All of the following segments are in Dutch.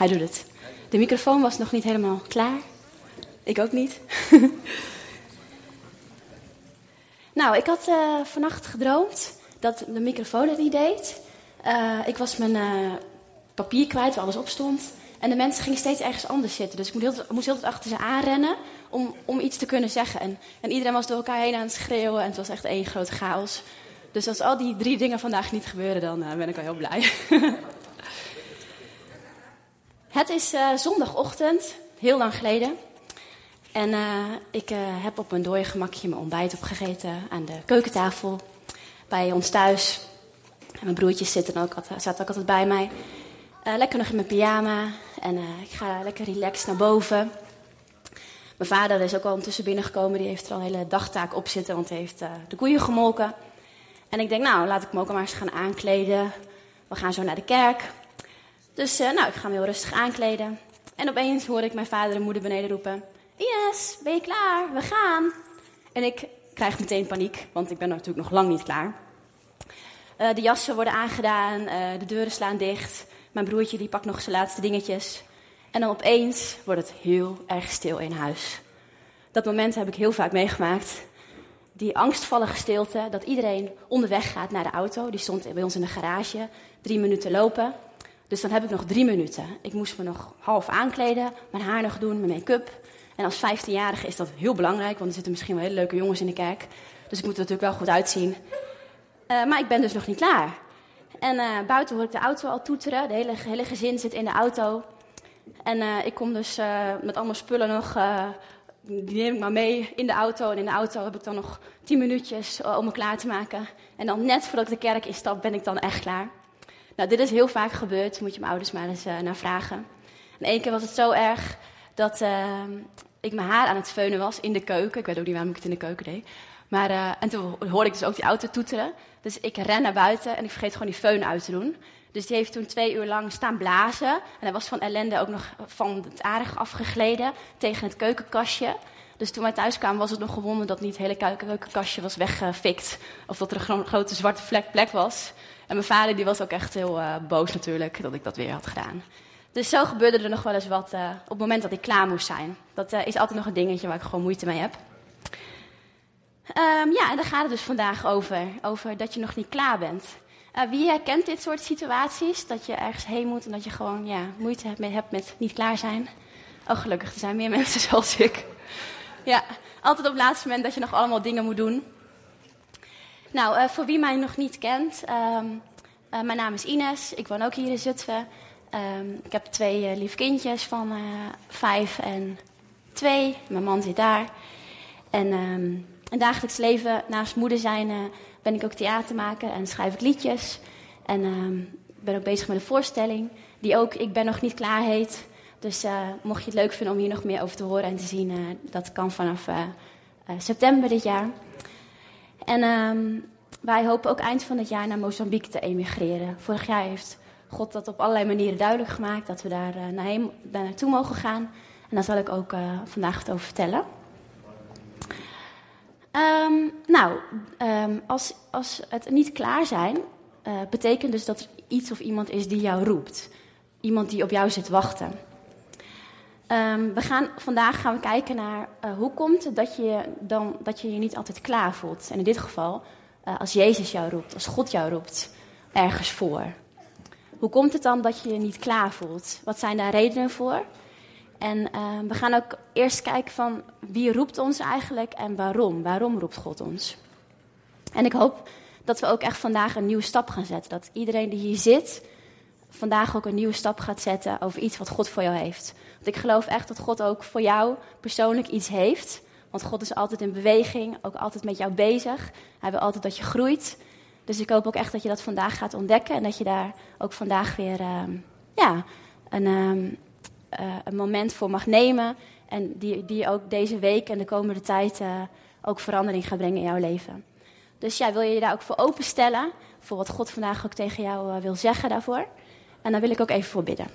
hij doet het. De microfoon was nog niet helemaal klaar. Ik ook niet. nou, ik had uh, vannacht gedroomd dat de microfoon het niet deed. Uh, ik was mijn uh, papier kwijt waar alles op stond. En de mensen gingen steeds ergens anders zitten. Dus ik moest heel, moest heel achter ze aanrennen om, om iets te kunnen zeggen. En, en iedereen was door elkaar heen aan het schreeuwen. En het was echt één grote chaos. Dus als al die drie dingen vandaag niet gebeuren, dan ben ik wel heel blij. het is uh, zondagochtend, heel lang geleden. En uh, ik heb op mijn dode gemakje mijn ontbijt opgegeten aan de keukentafel bij ons thuis. Mijn broertjes zitten ook, zaten ook altijd bij mij. lekker nog in mijn pyjama. En ik ga lekker relaxed naar boven. Mijn vader is ook al ondertussen binnengekomen. Die heeft er al een hele dagtaak op zitten, want hij heeft de koeien gemolken. En ik denk, nou, laat ik me ook maar eens gaan aankleden. We gaan zo naar de kerk. Dus uh, nou, ik ga me heel rustig aankleden. En opeens hoor ik mijn vader en moeder beneden roepen: Ines, ben je klaar? We gaan. En ik krijg meteen paniek, want ik ben natuurlijk nog lang niet klaar. Uh, de jassen worden aangedaan, uh, de deuren slaan dicht. Mijn broertje die pakt nog zijn laatste dingetjes. En dan opeens wordt het heel erg stil in huis. Dat moment heb ik heel vaak meegemaakt die angstvallige stilte, dat iedereen onderweg gaat naar de auto. Die stond bij ons in de garage, drie minuten lopen. Dus dan heb ik nog drie minuten. Ik moest me nog half aankleden, mijn haar nog doen, mijn make-up. En als 15-jarige is dat heel belangrijk, want er zitten misschien wel hele leuke jongens in de kerk. Dus ik moet er natuurlijk wel goed uitzien. Uh, maar ik ben dus nog niet klaar. En uh, buiten hoor ik de auto al toeteren. De hele, hele gezin zit in de auto. En uh, ik kom dus met allemaal spullen nog die neem ik maar mee in de auto. En in de auto heb ik dan nog tien minuutjes eh, om me klaar te maken. En dan net voordat ik de kerk instap, ben ik dan echt klaar. Nou, dit is heel vaak gebeurd. Moet je mijn ouders maar eens uh, naar vragen. En één keer was het zo erg dat uh, ik mijn haar aan het feunen was in de keuken. Ik weet ook niet waarom ik het in de keuken deed. Maar, uh, en toen hoorde ik dus ook die auto toeteren. Dus ik ren naar buiten en ik vergeet gewoon die föhn uit te doen. Dus die heeft toen twee uur lang staan blazen. En hij was van ellende ook nog van het aardig afgegleden tegen het keukenkastje. Dus toen wij thuis kwamen was het nog gewonnen dat niet het hele keukenkastje was weggefikt. Of dat er een grote zwarte vlek plek was. En mijn vader die was ook echt heel uh, boos natuurlijk dat ik dat weer had gedaan. Dus zo gebeurde er nog wel eens wat uh, op het moment dat ik klaar moest zijn. Dat uh, is altijd nog een dingetje waar ik gewoon moeite mee heb. Um, ja, en daar gaat het dus vandaag over. Over dat je nog niet klaar bent. Wie herkent dit soort situaties? Dat je ergens heen moet en dat je gewoon ja, moeite hebt met, hebt met niet klaar zijn? Oh, gelukkig, er zijn meer mensen zoals ik. Ja, altijd op het laatste moment dat je nog allemaal dingen moet doen. Nou, uh, voor wie mij nog niet kent, um, uh, mijn naam is Ines. Ik woon ook hier in Zutphen. Um, ik heb twee lieve kindjes van vijf en twee. Mijn man zit daar. En um, in dagelijks leven, naast moeder zijn, ben ik ook theater maken en schrijf ik liedjes. En ben ook bezig met een voorstelling die ook Ik ben nog niet klaar heet. Dus mocht je het leuk vinden om hier nog meer over te horen en te zien, dat kan vanaf september dit jaar. En um, wij hopen ook eind van het jaar naar Mozambique te emigreren. Vorig jaar heeft God dat op allerlei manieren duidelijk gemaakt, dat we daar, naar daar naartoe mogen gaan. En daar zal ik ook vandaag het over vertellen. Um, nou, um, als, als het niet klaar zijn, uh, betekent dus dat er iets of iemand is die jou roept. Iemand die op jou zit wachten. Um, we gaan, vandaag gaan we kijken naar uh, hoe komt het dat je, dan, dat je je niet altijd klaar voelt. En in dit geval, uh, als Jezus jou roept, als God jou roept, ergens voor. Hoe komt het dan dat je je niet klaar voelt? Wat zijn daar redenen voor? En uh, we gaan ook eerst kijken van wie roept ons eigenlijk en waarom. Waarom roept God ons? En ik hoop dat we ook echt vandaag een nieuwe stap gaan zetten. Dat iedereen die hier zit, vandaag ook een nieuwe stap gaat zetten over iets wat God voor jou heeft. Want ik geloof echt dat God ook voor jou persoonlijk iets heeft. Want God is altijd in beweging, ook altijd met jou bezig. Hij wil altijd dat je groeit. Dus ik hoop ook echt dat je dat vandaag gaat ontdekken. En dat je daar ook vandaag weer uh, ja, een, um, uh, een moment voor mag nemen. En die, die ook deze week en de komende tijd uh, ook verandering gaat brengen in jouw leven. Dus ja, wil je je daar ook voor openstellen? Voor wat God vandaag ook tegen jou uh, wil zeggen daarvoor. En daar wil ik ook even voor bidden.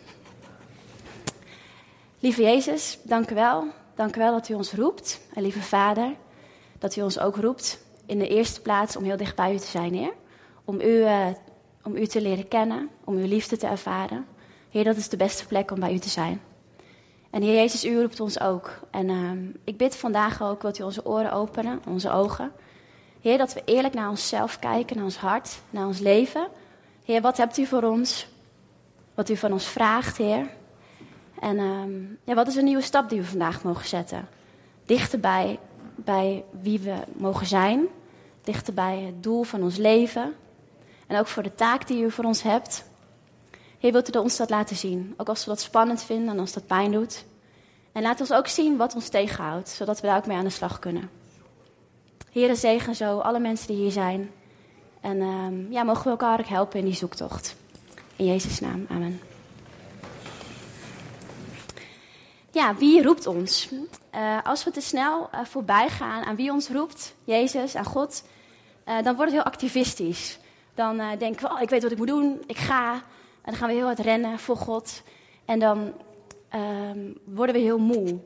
Lieve Jezus, dank u wel. Dank u wel dat u ons roept. En lieve Vader, dat u ons ook roept. In de eerste plaats om heel dicht bij u te zijn, Heer. Om u, om u te leren kennen, om uw liefde te ervaren. Heer, dat is de beste plek om bij u te zijn. En Heer Jezus, u roept ons ook. En ehm, ik bid vandaag ook, wilt u onze oren openen, onze ogen. Heer, dat we eerlijk naar onszelf kijken, naar ons hart, naar ons leven. Heer, wat hebt u voor ons? Wat u van ons vraagt, Heer. En ehm, ja, wat is een nieuwe stap die we vandaag mogen zetten? Dichterbij bij wie we mogen zijn. Dichterbij het doel van ons leven. En ook voor de taak die u voor ons hebt. Heer, wilt u ons dat laten zien? Ook als we dat spannend vinden en als dat pijn doet. En laat ons ook zien wat ons tegenhoudt, zodat we daar ook mee aan de slag kunnen. Heer, zegen zo alle mensen die hier zijn. En um, ja, mogen we elkaar ook helpen in die zoektocht. In Jezus' naam, amen. Ja, wie roept ons? Uh, als we te snel uh, voorbij gaan aan wie ons roept, Jezus, aan God, uh, dan wordt het heel activistisch. Dan denken we, oh, ik weet wat ik moet doen, ik ga. En dan gaan we heel hard rennen voor God. En dan um, worden we heel moe.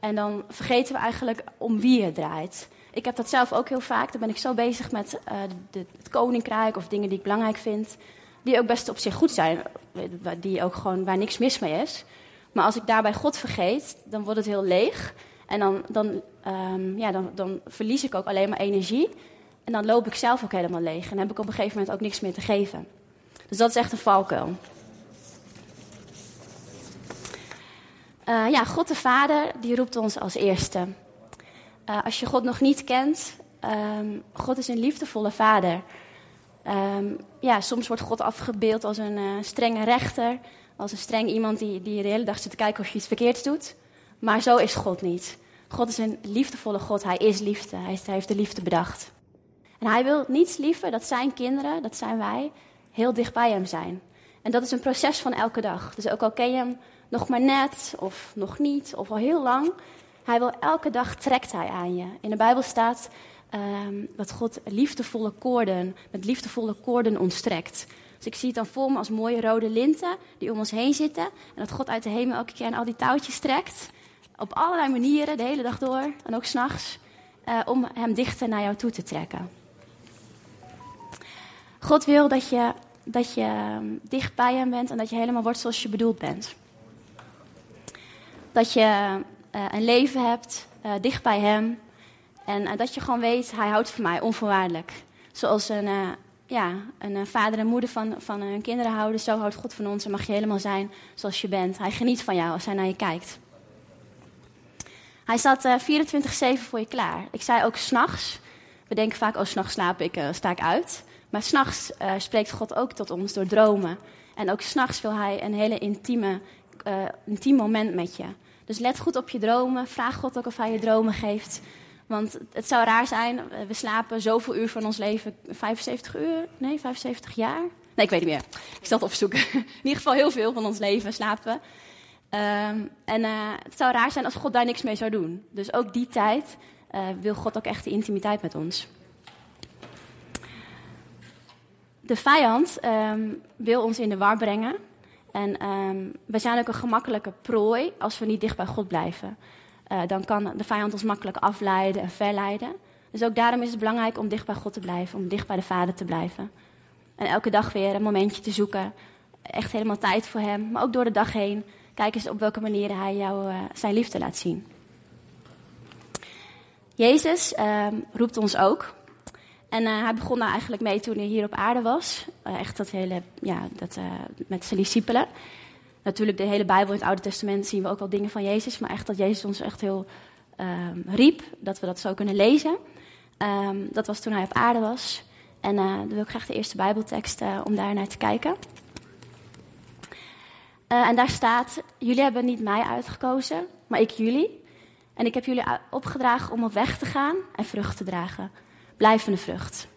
En dan vergeten we eigenlijk om wie het draait. Ik heb dat zelf ook heel vaak. Dan ben ik zo bezig met de, het koninkrijk of dingen die ik belangrijk vind. Die ook best op zich goed zijn. Die ook gewoon, waar niks mis mee is. Maar als ik daarbij God vergeet, dan wordt het heel leeg. En dan, dan, um, ja, dan, dan verlies ik ook alleen maar energie. En dan loop ik zelf ook helemaal leeg. En heb ik op een gegeven moment ook niks meer te geven. Dus dat is echt een valkuil. Uh, ja, God de Vader, die roept ons als eerste. Uh, als je God nog niet kent, um, God is een liefdevolle Vader. Um, ja, soms wordt God afgebeeld als een uh, strenge rechter, als een streng iemand die, die de hele dag zit te kijken of je iets verkeerds doet. Maar zo is God niet. God is een liefdevolle God. Hij is liefde. Hij, heeft de liefde bedacht. En hij wil niets liever dat zijn kinderen, dat zijn wij, heel dicht bij hem zijn. En dat is een proces van elke dag. Dus ook al ken je hem nog maar net, of nog niet, of al heel lang. Hij wil elke dag trekt hij aan je. In de Bijbel staat um, dat God liefdevolle koorden, met liefdevolle koorden ontstrekt. Dus ik zie het dan voor me als mooie rode linten die om ons heen zitten. En dat God uit de hemel elke keer aan al die touwtjes trekt. Op allerlei manieren, de hele dag door en ook s'nachts. Uh, om hem dichter naar jou toe te trekken. God wil dat je, dat je ehm, dicht bij hem bent en dat je helemaal wordt zoals je bedoeld bent. Dat je uh, een leven hebt uh, dicht bij hem. En dat je gewoon weet, hij houdt van mij onvoorwaardelijk. Zoals een, ja, een uh, vader en moeder van, van hun kinderen houden. Zo houdt God van ons en mag je helemaal zijn zoals je bent. Hij geniet van jou als hij naar je kijkt. Hij staat uh, 24-7 voor je klaar. Ik zei ook s'nachts. We denken vaak, oh, s'nachts slaap ik, sta ik uit. Maar s'nachts spreekt God ook tot ons door dromen. En ook s'nachts wil hij een hele intieme, intiem moment met je. Dus let goed op je dromen. Vraag God ook of hij je dromen geeft. Want het zou raar zijn, we slapen zoveel uur van ons leven, 75 uur? Nee, 75 jaar? Nee, ik weet niet meer. Ik zal het opzoeken. In ieder geval heel veel van ons leven slapen. Um, en uh, het zou raar zijn als God daar niks mee zou doen. Dus ook die tijd uh, wil God ook echt de intimiteit met ons. De vijand um, wil ons in de war brengen. En um, we zijn ook een gemakkelijke prooi als we niet dicht bij God blijven. Uh, dan kan de vijand ons makkelijk afleiden en verleiden. Dus ook daarom is het belangrijk om dicht bij God te blijven, om dicht bij de Vader te blijven. En elke dag weer een momentje te zoeken. Echt helemaal tijd voor Hem. Maar ook door de dag heen. Kijk eens op welke manier Hij jou uh, zijn liefde laat zien. Jezus uh, roept ons ook. En uh, hij begon daar eigenlijk mee toen hij hier op aarde was. echt dat hele, ja, dat, met zijn discipelen. Natuurlijk, de hele Bijbel in het Oude Testament zien we ook wel dingen van Jezus. Maar echt dat Jezus ons echt heel um, riep, dat we dat zo kunnen lezen. Um, dat was toen hij op aarde was. En uh, dan wil ik graag de eerste Bijbeltekst uh, om daar naar te kijken. Uh, en daar staat: Jullie hebben niet mij uitgekozen, maar ik jullie. En ik heb jullie opgedragen om op weg te gaan en vrucht te dragen. Blijvende vrucht.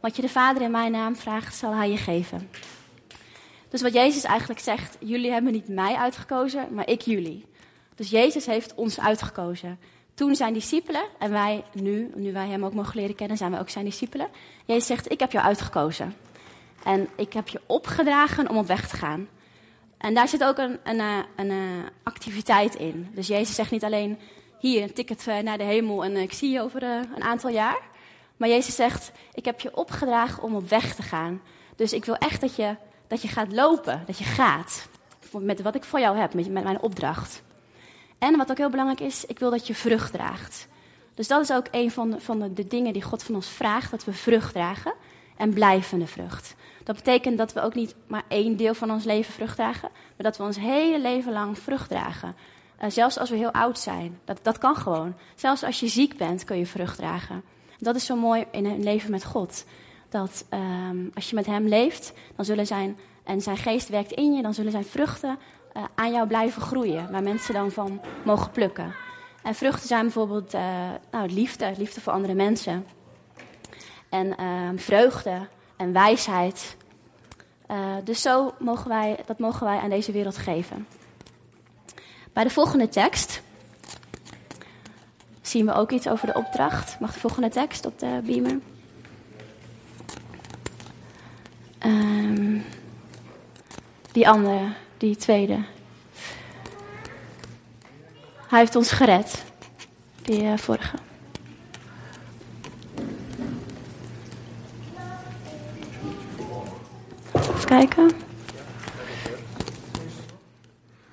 Wat je de Vader in mijn naam vraagt, zal hij je geven. Dus wat Jezus eigenlijk zegt, jullie hebben niet mij uitgekozen, maar ik jullie. Dus Jezus heeft ons uitgekozen. Toen zijn discipelen, en wij nu, nu wij hem ook mogen leren kennen, zijn wij ook zijn discipelen. Jezus zegt, ik heb jou uitgekozen. En ik heb je opgedragen om op weg te gaan. En daar zit ook een, een, een, een activiteit in. Dus Jezus zegt niet alleen, hier een ticket eh, naar de hemel en ik zie je over eh, een aantal jaar. Maar Jezus zegt, ik heb je opgedragen om op weg te gaan. Dus ik wil echt dat je dat je gaat lopen, dat je gaat. met wat ik voor jou heb, met, mijn opdracht. En wat ook heel belangrijk is, ik wil dat je vrucht draagt. Dus dat is ook een van de, van de dingen die God van ons vraagt, dat we vrucht dragen en blijvende vrucht. Dat betekent dat we ook niet maar één deel van ons leven vrucht dragen, maar dat we ons hele leven lang vrucht dragen. Uh, zelfs als we heel oud zijn. Dat, dat kan gewoon. Zelfs als je ziek bent, kun je vrucht dragen. Dat is zo mooi in een leven met God. Dat um, als je met Hem leeft, dan zullen zijn, en zijn geest werkt in je, dan zullen zijn vruchten uh, aan jou blijven groeien. Waar mensen dan van mogen plukken. En vruchten zijn bijvoorbeeld uh, nou, liefde, liefde voor andere mensen. En uh, vreugde en wijsheid. Uh, dus zo mogen wij, dat mogen wij aan deze wereld geven. Bij de volgende tekst zien we ook iets over de opdracht. Mag de volgende tekst op de beamer? Um, die andere, die tweede. Hij heeft ons gered. Die uh, vorige. Even kijken.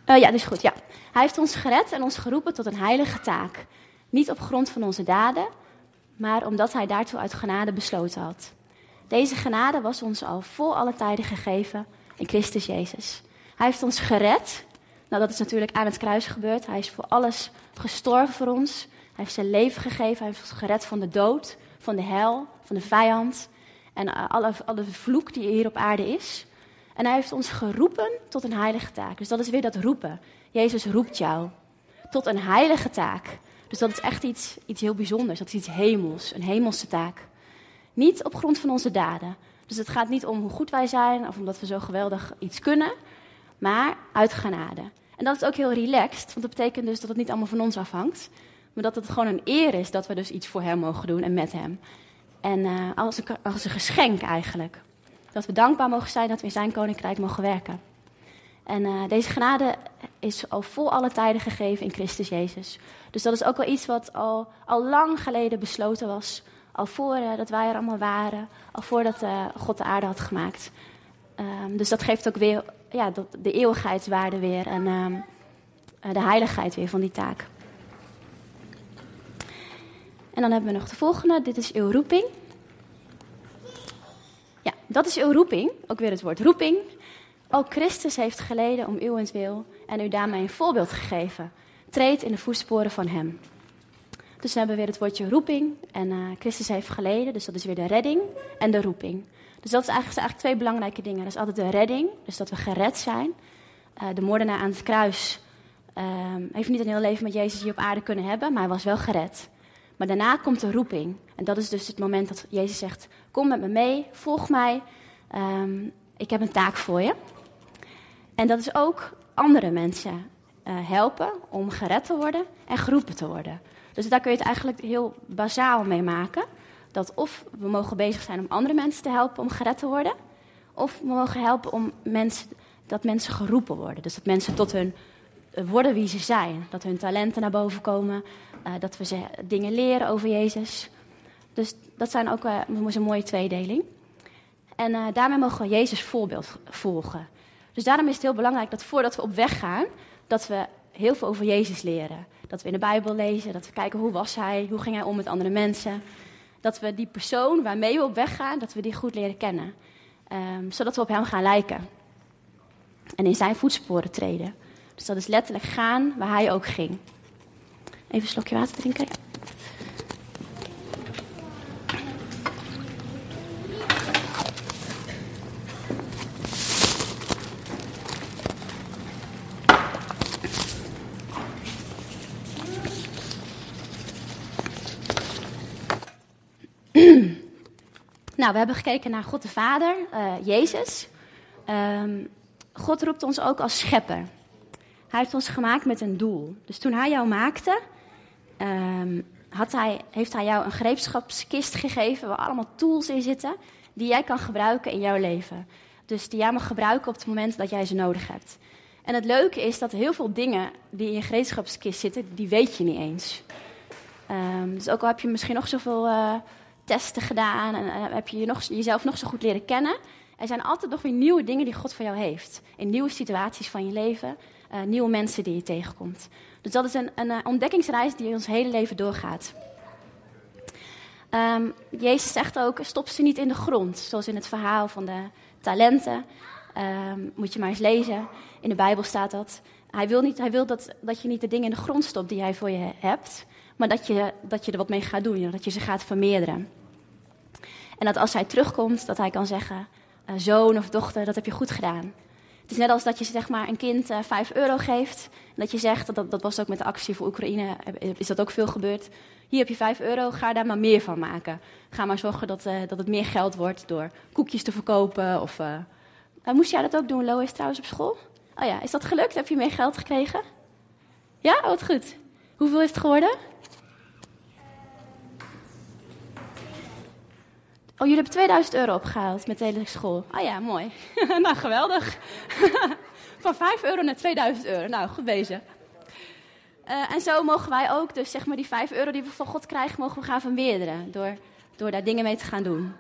Uh, ja, dat is goed, ja. Hij heeft ons gered en ons geroepen tot een heilige taak. Niet op grond van onze daden, maar omdat hij daartoe uit genade besloten had. Deze genade was ons al voor alle tijden gegeven in Christus Jezus. Hij heeft ons gered. Nou, dat is natuurlijk aan het kruis gebeurd. Hij is voor alles gestorven voor ons. Hij heeft zijn leven gegeven. Hij heeft ons gered van de dood, van de hel, van de vijand. En eh, alle, alle vloek die hier op aarde is. En hij heeft ons geroepen tot een heilige taak. Dus dat is weer dat roepen. Jezus roept jou tot een heilige taak. Dus dat is echt iets, iets heel bijzonders. Dat is iets hemels, een hemelse taak. Niet op grond van onze daden. Dus het gaat niet om hoe goed wij zijn of omdat we zo geweldig iets kunnen, maar uit genade. En dat is ook heel relaxed, want dat betekent dus dat het niet allemaal van ons afhangt, maar dat het gewoon een eer is dat we dus iets voor Hem mogen doen en met Hem. En uh, als, een, als een geschenk eigenlijk. Dat we dankbaar mogen zijn dat we in Zijn koninkrijk mogen werken. En uh, deze genade is al voor alle tijden gegeven in Christus Jezus. Dus dat is ook wel iets wat al, al lang geleden besloten was. Al voordat uh, wij er allemaal waren. Al voordat uh, God de aarde had gemaakt. Um, dus dat geeft ook weer ja, de eeuwigheidswaarde weer. En um, de heiligheid weer van die taak. En dan hebben we nog de volgende. Dit is uw roeping. Ja, dat is uw roeping. Ook weer het woord roeping. Ook Christus heeft geleden om uwentwil en u daarmee een voorbeeld gegeven. Treed in de voetsporen van hem. Dus we hebben weer het woordje roeping. En uh, Christus heeft geleden, dus dat is weer de redding en de roeping. Dus dat is eigenlijk, eigenlijk twee belangrijke dingen. Dat is altijd de redding, dus dat we gered zijn. Uh, de moordenaar aan het kruis uh, heeft niet een heel leven met Jezus hier op aarde kunnen hebben, maar hij was wel gered. Maar daarna komt de roeping. En dat is dus het moment dat Jezus zegt: Kom met me mee, volg mij. Um, ik heb een taak voor je. En dat is ook andere mensen uh, helpen om gered te worden en geroepen te worden. Dus daar kun je het eigenlijk heel bazaal mee maken. Dat of we mogen bezig zijn om andere mensen te helpen om gered te worden, of we mogen helpen om mensen, dat mensen geroepen worden. Dus dat mensen tot hun uh, worden wie ze zijn. Dat hun talenten naar boven komen, uh, dat we ze dingen leren over Jezus. Dus dat zijn ook uh, een mooie tweedeling. En daarmee mogen we Jezus voorbeeld volgen. Dus daarom is het heel belangrijk dat voordat we op weg gaan, dat we heel veel over Jezus leren. Dat we in de Bijbel lezen, dat we kijken hoe was hij, hoe ging hij om met andere mensen. Dat we die persoon waarmee we op weg gaan, dat we die goed leren kennen. Um, zodat we op hem gaan lijken. En in zijn voetsporen treden. Dus dat is letterlijk gaan waar hij ook ging. Even een slokje water drinken. Nou, we hebben gekeken naar God de Vader, uh, Jezus. Um, God roept ons ook als schepper. Hij heeft ons gemaakt met een doel. Dus toen hij jou maakte, um, had hij, heeft hij jou een greepschapskist gegeven waar allemaal tools in zitten die jij kan gebruiken in jouw leven. Dus die jij mag gebruiken op het moment dat jij ze nodig hebt. En het leuke is dat heel veel dingen die in je gereedschapskist zitten, die weet je niet eens. Um, dus ook al heb je misschien nog zoveel uh, testen gedaan en uh, heb je, je jezelf nog zo goed leren kennen. Er zijn altijd nog weer nieuwe dingen die God voor jou heeft. In nieuwe situaties van je leven, uh, nieuwe mensen die je tegenkomt. Dus dat is een, een uh, ontdekkingsreis die ons hele leven doorgaat. Um, Jezus zegt ook: stop ze niet in de grond, zoals in het verhaal van de talenten. Um, moet je maar eens lezen. In de Bijbel staat dat. Hij wil, niet, hij wil dat, dat je niet de dingen in de grond stopt die hij voor je hebt, maar dat je, dat je er wat mee gaat doen, dat je ze gaat vermeerderen. En dat als hij terugkomt, dat hij kan zeggen: uh, zoon of dochter, dat heb je goed gedaan. Het is net als dat je zeg maar, een kind uh, 5 euro geeft. En dat je zegt, dat, dat was ook met de actie voor Oekraïne, is dat ook veel gebeurd. Hier heb je 5 euro, ga daar maar meer van maken. Ga maar zorgen dat, dat het meer geld wordt door koekjes te verkopen. Of, moest jij dat ook doen, Lois, trouwens op school? Oh ja, is dat gelukt? Heb je meer geld gekregen? Ja, oh, wat goed. Hoeveel is het geworden? Oh, jullie hebben 2000 euro opgehaald met de hele school. Ah ja, mooi. nou, geweldig. Van 5 euro naar 2000 euro. Nou, goed bezig. Uh, en zo mogen wij ook, dus zeg maar die 5 euro die we van God krijgen, mogen we gaan vermeerderen. Door, door daar dingen mee te gaan doen.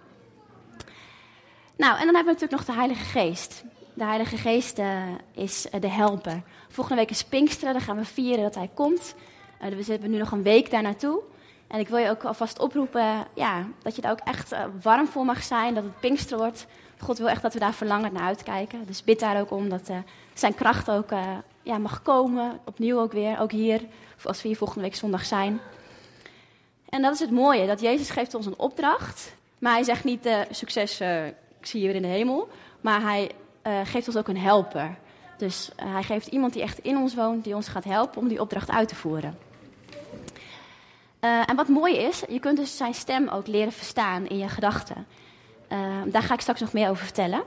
Nou, en dan hebben we natuurlijk nog de Heilige Geest. De Heilige Geest uh, is uh, de helper. Volgende week is Pinksteren, dan gaan we vieren dat hij komt. we zitten nu nog een week daar naartoe. En ik wil je ook alvast oproepen ja, dat je daar ook echt warm voor mag zijn, dat het Pinksteren wordt. God wil echt dat we daar verlangend naar uitkijken. Dus bid daar ook om dat zijn kracht ook ja, mag komen. Opnieuw ook weer, ook hier, als we hier volgende week zondag zijn. En dat is het mooie, dat Jezus geeft ons een opdracht. Maar hij zegt niet, uh, succes, ik zie je weer in de hemel. Maar hij geeft ons ook een helper. Dus hij geeft iemand die echt in ons woont, die ons gaat helpen om die opdracht uit te voeren. En wat mooi is, je kunt dus zijn stem ook leren verstaan in je gedachten. daar ga ik straks nog meer over vertellen.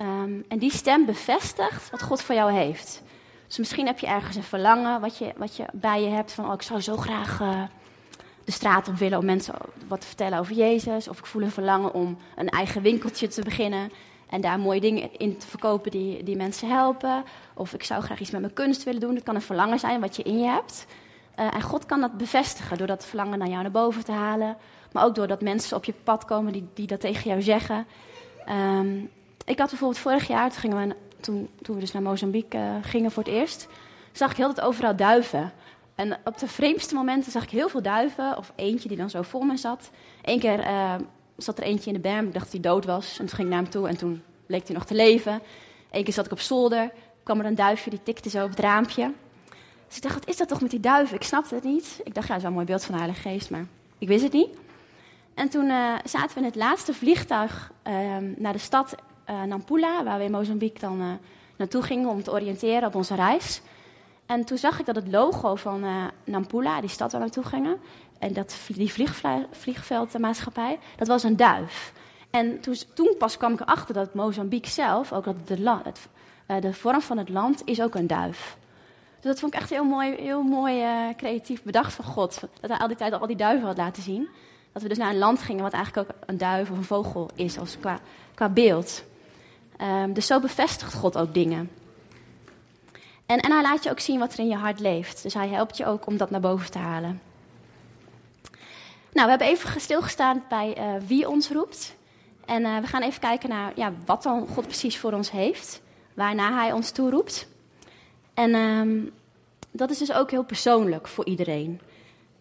Um, en die stem bevestigt wat God voor jou heeft. Dus misschien heb je ergens een verlangen wat je, wat je bij je hebt van, oh, ik zou zo graag uh, de straat op willen om mensen wat te vertellen over Jezus. Of ik voel een verlangen om een eigen winkeltje te beginnen en daar mooie dingen in te verkopen die, die mensen helpen. Of ik zou graag iets met mijn kunst willen doen. Dat kan een verlangen zijn wat je in je hebt. Uh, en God kan dat bevestigen door dat verlangen naar jou naar boven te halen. Maar ook doordat mensen op je pad komen die, die dat tegen jou zeggen. Um, ik had bijvoorbeeld vorig jaar, toen we toen, toen we dus naar Mozambique uh, gingen voor het eerst, zag ik heel dat overal duiven. En op de vreemdste momenten zag ik heel veel duiven, of eentje die dan zo voor me zat. Eén keer uh, zat er eentje in de berm, ik dacht dat hij dood was. En toen ging ik naar hem toe en toen leek hij nog te leven. Eén keer zat ik op zolder, kwam er een duifje, die tikte zo op het raampje. Dus ik dacht, wat is dat toch met die duiven? Ik snapte het niet. Ik dacht, ja, dat is wel een mooi beeld van de Heilige Geest, maar ik wist het niet. En toen uh, zaten we in het laatste vliegtuig uh, naar de stad uh, Nampula, waar we in Mozambique dan uh, naartoe gingen om te oriënteren op onze reis. En toen zag ik dat het logo van Nampula, die stad waar we naartoe gingen, en dat, die vliegveldmaatschappij, dat was een duif. En toen, toen, pas kwam ik erachter dat Mozambique zelf, ook dat de, de vorm van het land, is ook een duif. Dus dat vond ik echt heel mooi, heel mooi creatief bedacht van God. Dat hij al die tijd al die duiven had laten zien. Dat we dus naar een land gingen wat eigenlijk ook een duif of een vogel is, als qua, qua beeld. Um, dus zo bevestigt God ook dingen. En, en hij laat je ook zien wat er in je hart leeft. Dus hij helpt je ook om dat naar boven te halen. Nou, we hebben even stilgestaan bij uh, wie ons roept. En uh, we gaan even kijken naar ja, wat dan God precies voor ons heeft. Waarna hij ons toeroept. En um, dat is dus ook heel persoonlijk voor iedereen.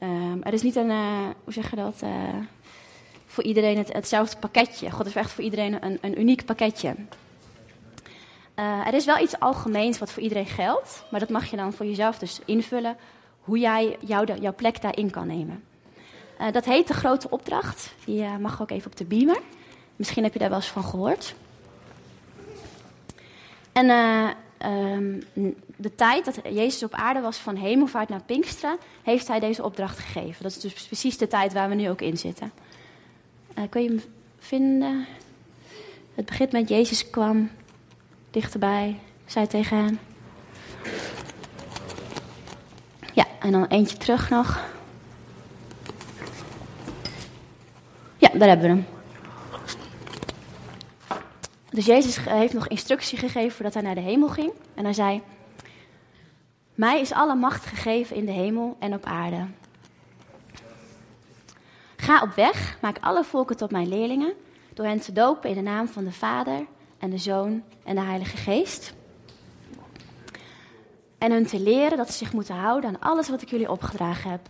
Um, er is niet een, uh, hoe zeg je dat, voor iedereen het, hetzelfde pakketje. God is echt voor iedereen een, een uniek pakketje. Uh, er is wel iets algemeens wat voor iedereen geldt, maar dat mag je dan voor jezelf dus invullen hoe jij jou jouw plek daarin kan nemen. Dat heet de grote opdracht. Die mag ook even op de beamer. Misschien heb je daar wel eens van gehoord. En um, de tijd dat Jezus op aarde was van hemelvaart naar Pinksteren, heeft hij deze opdracht gegeven. Dat is dus precies de tijd waar we nu ook in zitten. kun je hem vinden? Het begint met Jezus kwam dichterbij, zei tegen hen. Ja, en dan eentje terug nog. Ja, daar hebben we hem. Dus Jezus heeft nog instructie gegeven voordat hij naar de hemel ging. En hij zei: Mij is alle macht gegeven in de hemel en op aarde. Ga op weg, maak alle volken tot mijn leerlingen, door hen te dopen in de naam van de Vader en de Zoon en de Heilige Geest. En hun te leren dat ze zich moeten houden aan alles wat ik jullie opgedragen heb.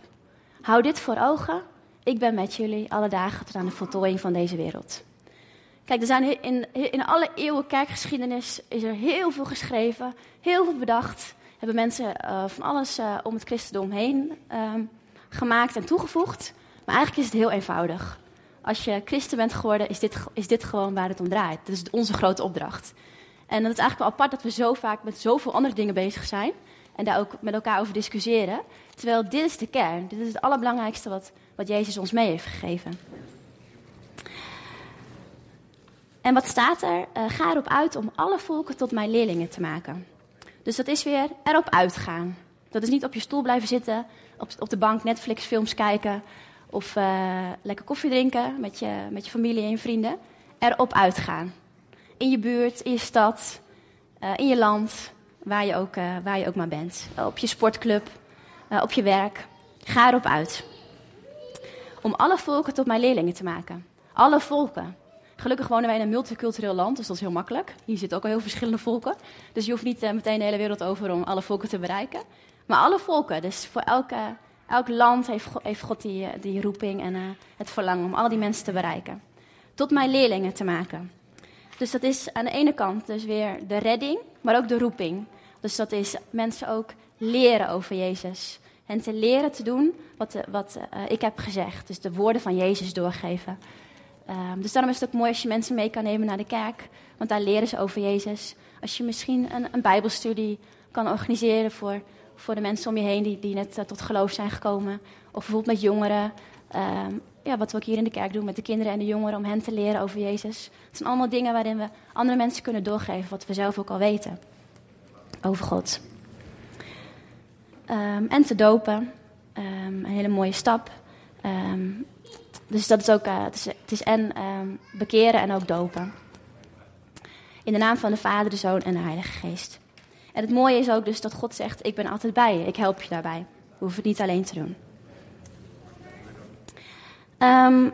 Hou dit voor ogen. Ik ben met jullie alle dagen tot aan de voltooiing van deze wereld. Kijk, er zijn in, in alle eeuwen kerkgeschiedenis is er heel veel geschreven, heel veel bedacht. Hebben mensen uh, van alles uh, om het christendom heen uh, gemaakt en toegevoegd. Maar eigenlijk is het heel eenvoudig. Als je christen bent geworden, is dit, is dit gewoon waar het om draait. Dat is onze grote opdracht. En dat is eigenlijk wel apart dat we zo vaak met zoveel andere dingen bezig zijn. En daar ook met elkaar over discussiëren. Terwijl dit is de kern. Dit is het allerbelangrijkste wat, wat Jezus ons mee heeft gegeven. En wat staat er? Uh, ga erop uit om alle volken tot mijn leerlingen te maken. Dus dat is weer erop uitgaan. Dat is niet op je stoel blijven zitten, op, op de bank Netflix films kijken of uh, lekker koffie drinken met je, met je familie en je vrienden. Erop uitgaan. In je buurt, in je stad, uh, in je land, waar je ook, waar je ook maar bent. op je sportclub, op je werk. Ga erop uit. Om alle volken tot mijn leerlingen te maken. Alle volken. Gelukkig wonen wij in een multicultureel land, dus dat is heel makkelijk. Hier zitten ook al heel verschillende volken. Dus je hoeft niet meteen de hele wereld over om alle volken te bereiken. Maar alle volken, dus voor elke Elk land heeft, heeft God die, eh, die roeping en uh, het verlangen om al die mensen te bereiken. Tot mijn leerlingen te maken. Dus dat is aan de ene kant dus weer de redding, maar ook de roeping. Dus dat is mensen ook leren over Jezus. En te leren te doen wat, eh, wat ik heb gezegd. Dus de woorden van Jezus doorgeven. Um, dus daarom is het ook mooi als je mensen mee kan nemen naar de kerk. Want daar leren ze over Jezus. Als je misschien een, een bijbelstudie kan organiseren voor voor de mensen om je heen die, die net uh, tot geloof zijn gekomen. Of bijvoorbeeld met jongeren. Um, ja, wat we ook hier in de kerk doen met de kinderen en de jongeren om hen te leren over Jezus. Het zijn allemaal dingen waarin we andere mensen kunnen doorgeven wat we zelf ook al weten over God. Um, en te dopen. Um, een hele mooie stap. Dus dat is ook, uh, het, is, het is en bekeren en ook dopen. In de naam van de Vader, de Zoon en de Heilige Geest. En het mooie is ook dus dat God zegt: Ik ben altijd bij je, ik help je daarbij. We hoeven het niet alleen te doen. Um,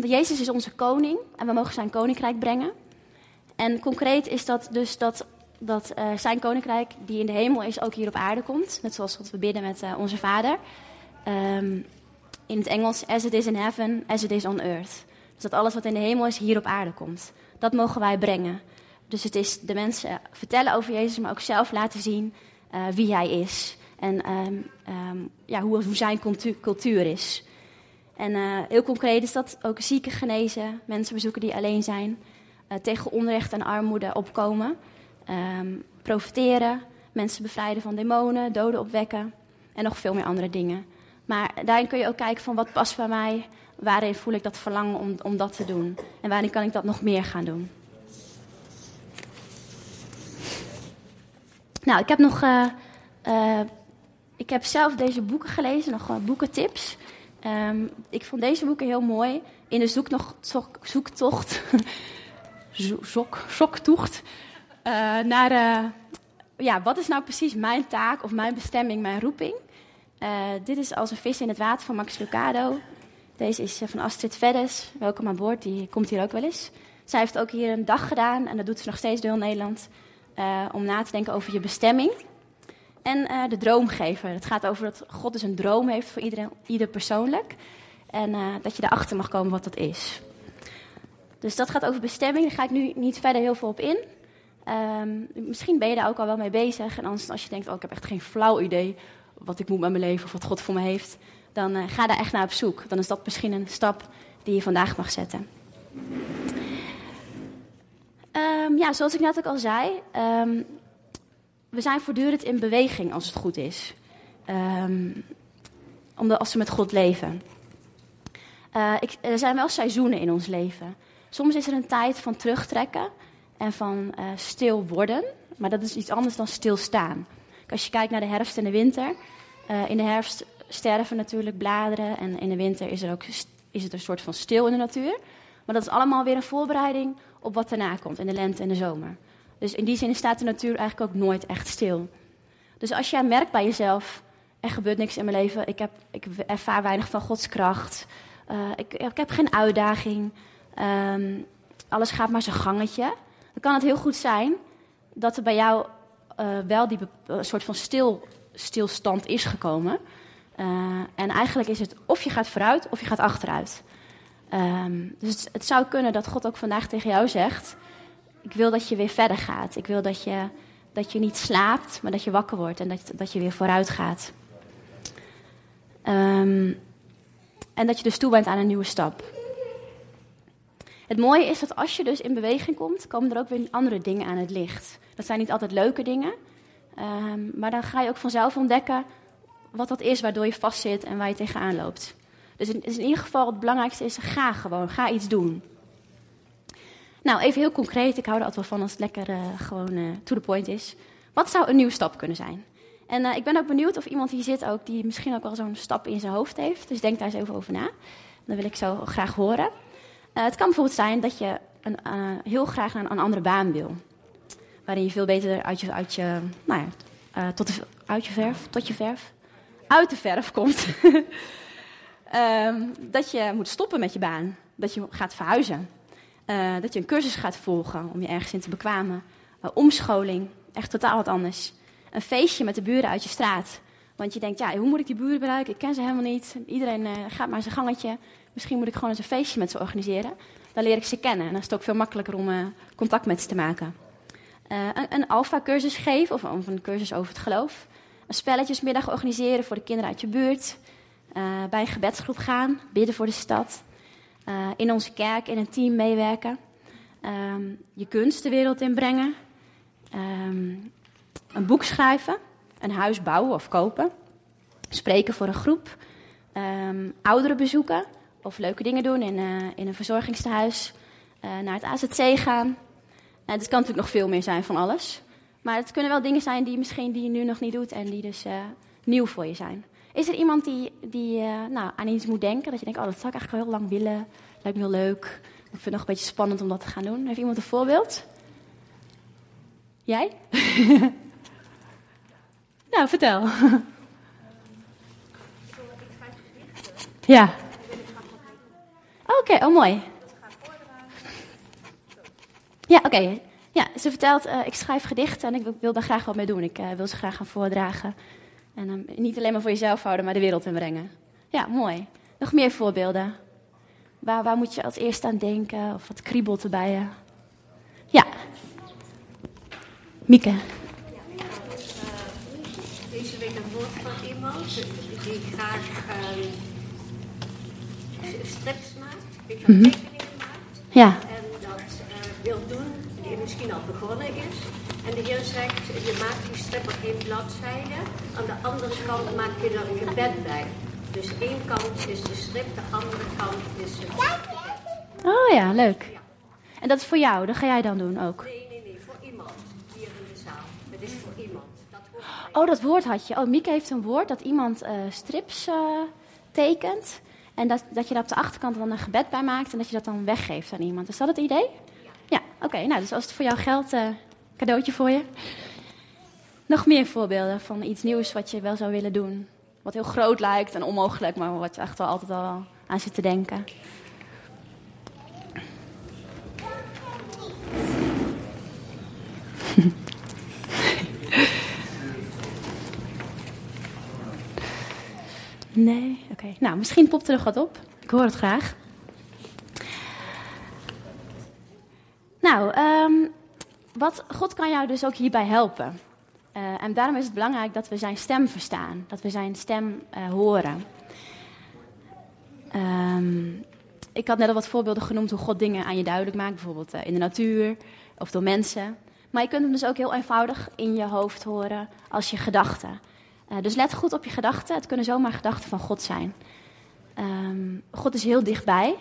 Jezus is onze koning en we mogen zijn koninkrijk brengen. En concreet is dat dus dat, dat uh, zijn koninkrijk, die in de hemel is, ook hier op aarde komt. Net zoals wat we bidden met uh, onze Vader. Um, in het Engels, as it is in heaven, as it is on earth. Dus dat alles wat in de hemel is, hier op aarde komt. Dat mogen wij brengen. Dus het is de mensen vertellen over Jezus, maar ook zelf laten zien uh, wie hij is. En um, um, ja, hoe, hoe, zijn cultuur, is. En uh, heel concreet is dat ook zieken genezen, mensen bezoeken die alleen zijn, uh, tegen onrecht en armoede opkomen, um, profiteren, mensen bevrijden van demonen, doden opwekken en nog veel meer andere dingen. Maar daarin kun je ook kijken van wat past bij mij, waarin voel ik dat verlangen om, om dat te doen en waarin kan ik dat nog meer gaan doen. Nou, ik heb nog. Uh, uh, ik heb zelf deze boeken gelezen, nog boekentips. Um, ik vond deze boeken heel mooi. In de zoektocht, zoek, zoektocht, zok, uh, naar ja, wat is nou precies mijn taak of mijn bestemming, mijn roeping. Dit is Als een vis in het water van Max Lucado. Deze is van Astrid Veddes. Welkom aan boord, die komt hier ook wel eens. Zij heeft ook hier een dag gedaan en dat doet ze nog steeds door heel Nederland. Uh, om na te denken over je bestemming. En uh, de droomgever. Het gaat over dat God dus een droom heeft voor iedereen, ieder persoonlijk. En dat je erachter mag komen wat dat is. Dus dat gaat over bestemming. Daar ga ik nu niet verder heel veel op in. Um, misschien ben je daar ook al wel mee bezig. En anders, als je denkt, oh, ik heb echt geen flauw idee wat ik moet met mijn leven of wat God voor me heeft. Dan ga daar echt naar op zoek. Dan is dat misschien een stap die je vandaag mag zetten. Um, ja, zoals ik net ook al zei, um, we zijn voortdurend in beweging als het goed is. Um, omdat als we met God leven. Uh, ik, er zijn wel seizoenen in ons leven. Soms is er een tijd van terugtrekken en van uh, stil worden. Maar dat is iets anders dan stilstaan. Als je kijkt naar de herfst en de winter. Uh, in de herfst sterven natuurlijk bladeren. En in de winter is, er ook, is het een soort van stil in de natuur. Maar dat is allemaal weer een voorbereiding op wat daarna komt in de lente en de zomer. Dus in die zin staat de natuur eigenlijk ook nooit echt stil. Dus als jij merkt bij jezelf, er gebeurt niks in mijn leven, ik, heb, ik ervaar weinig van Gods kracht, uh, ik, ik, heb geen uitdaging, um, alles gaat maar zijn gangetje, dan kan het heel goed zijn dat er bij jou wel die soort van stil, stilstand is gekomen. en eigenlijk is het of je gaat vooruit of je gaat achteruit. Ehm, dus het, het, zou kunnen dat God ook vandaag tegen jou zegt: Ik wil dat je weer verder gaat. Ik wil dat je, dat je niet slaapt, maar dat je wakker wordt en dat, dat je weer vooruit gaat. Ehm, en dat je dus toe bent aan een nieuwe stap. Het mooie is dat als je dus in beweging komt, komen er ook weer andere dingen aan het licht. Dat zijn niet altijd leuke dingen, ehm, maar dan ga je ook vanzelf ontdekken wat dat is waardoor je vastzit en waar je tegenaan loopt. Dus in, ieder geval het belangrijkste is, ga gewoon, ga iets doen. Nou, even heel concreet, ik hou er altijd wel van als het lekker uh, gewoon uh, to the point is. Wat zou een nieuwe stap kunnen zijn? En uh, ik ben ook benieuwd of iemand hier zit ook die misschien ook wel zo'n stap in zijn hoofd heeft. Dus denk daar eens even over na. Dan wil ik zo graag horen. Het kan bijvoorbeeld zijn dat je een, heel graag naar een andere baan wil. Waarin je veel beter uit je, uit je, nou ja, tot de, uit je verf, tot je verf, uit de verf komt. Um, dat je moet stoppen met je baan. Dat je gaat verhuizen. Dat je een cursus gaat volgen om je ergens in te bekwamen. Omscholing, echt totaal wat anders. Een feestje met de buren uit je straat. Want je denkt, ja, hoe moet ik die buren bereiken? Ik ken ze helemaal niet. Iedereen gaat maar zijn gangetje. Misschien moet ik gewoon eens een feestje met ze organiseren. Dan leer ik ze kennen. En dan is het ook veel makkelijker om contact met ze te maken. een, een alfa-cursus geven, of, een cursus over het geloof. Een spelletjesmiddag organiseren voor de kinderen uit je buurt. Uh, bij een gebedsgroep gaan, bidden voor de stad. In onze kerk in een team meewerken. Um, je kunst de wereld inbrengen. Um, een boek schrijven. Een huis bouwen of kopen. Spreken voor een groep. Um, ouderen bezoeken. Of leuke dingen doen in, uh, in een verzorgingstehuis. naar het AZC gaan. En het kan natuurlijk nog veel meer zijn van alles. Maar het kunnen wel dingen zijn die, misschien die je nu nog niet doet en die dus nieuw voor je zijn. Is er iemand die, die uh, nou, aan iets moet denken? Dat je denkt, oh, dat zou ik eigenlijk heel lang willen. Lijkt me heel leuk. Ik vind het nog een beetje spannend om dat te gaan doen. Heeft iemand een voorbeeld? Jij? nou, vertel. ja. Oké, okay, oh mooi. Ja, oké. Ja, ze vertelt, uh, ik schrijf gedichten en ik wil, daar graag wat mee doen. Ik uh, wil ze graag gaan voordragen. En um, niet alleen maar voor jezelf houden, maar de wereld inbrengen. Ja, mooi. Nog meer voorbeelden. Waar, waar moet je als eerste aan denken? Of wat kriebelt erbij? Ja. Mieke. Deze week een woord van iemand die graag uh, strips maakt. Ik mm -hmm. tekeningen maakt. Ja. En dat uh, wil doen, die misschien al begonnen is. En de Heer zegt, je maakt die strip op één bladzijde. Aan de andere kant maak je er een gebed bij. Dus één kant is de strip, de andere kant is het gebed. Oh ja, leuk. En dat is voor jou, dat ga jij dan doen ook? Nee, nee, nee, voor iemand hier in de zaal. Het is voor iemand. Dat oh, dat woord had je. Oh, Mieke heeft een woord dat iemand uh, strips uh, tekent. En dat, dat je daar op de achterkant dan een gebed bij maakt en dat je dat dan weggeeft aan iemand. Is dat het idee? Ja. Ja, oké. Nou, dus als het voor jou geldt, uh, cadeautje voor je. Nog meer voorbeelden van iets nieuws wat je wel zou willen doen. Wat heel groot lijkt en onmogelijk, maar wat je echt wel altijd al aan zit te denken. Nee? Oké. Nou, misschien popt er nog wat op. Ik hoor het graag. Nou, um, wat, God kan jou dus ook hierbij helpen. Uh, en daarom is het belangrijk dat we zijn stem verstaan, dat we zijn stem uh, horen. Um, ik had net al wat voorbeelden genoemd hoe God dingen aan je duidelijk maakt, bijvoorbeeld uh, in de natuur of door mensen. Maar je kunt hem dus ook heel eenvoudig in je hoofd horen als je gedachten. Dus let goed op je gedachten. Het kunnen zomaar gedachten van God zijn. Um, God is heel dichtbij.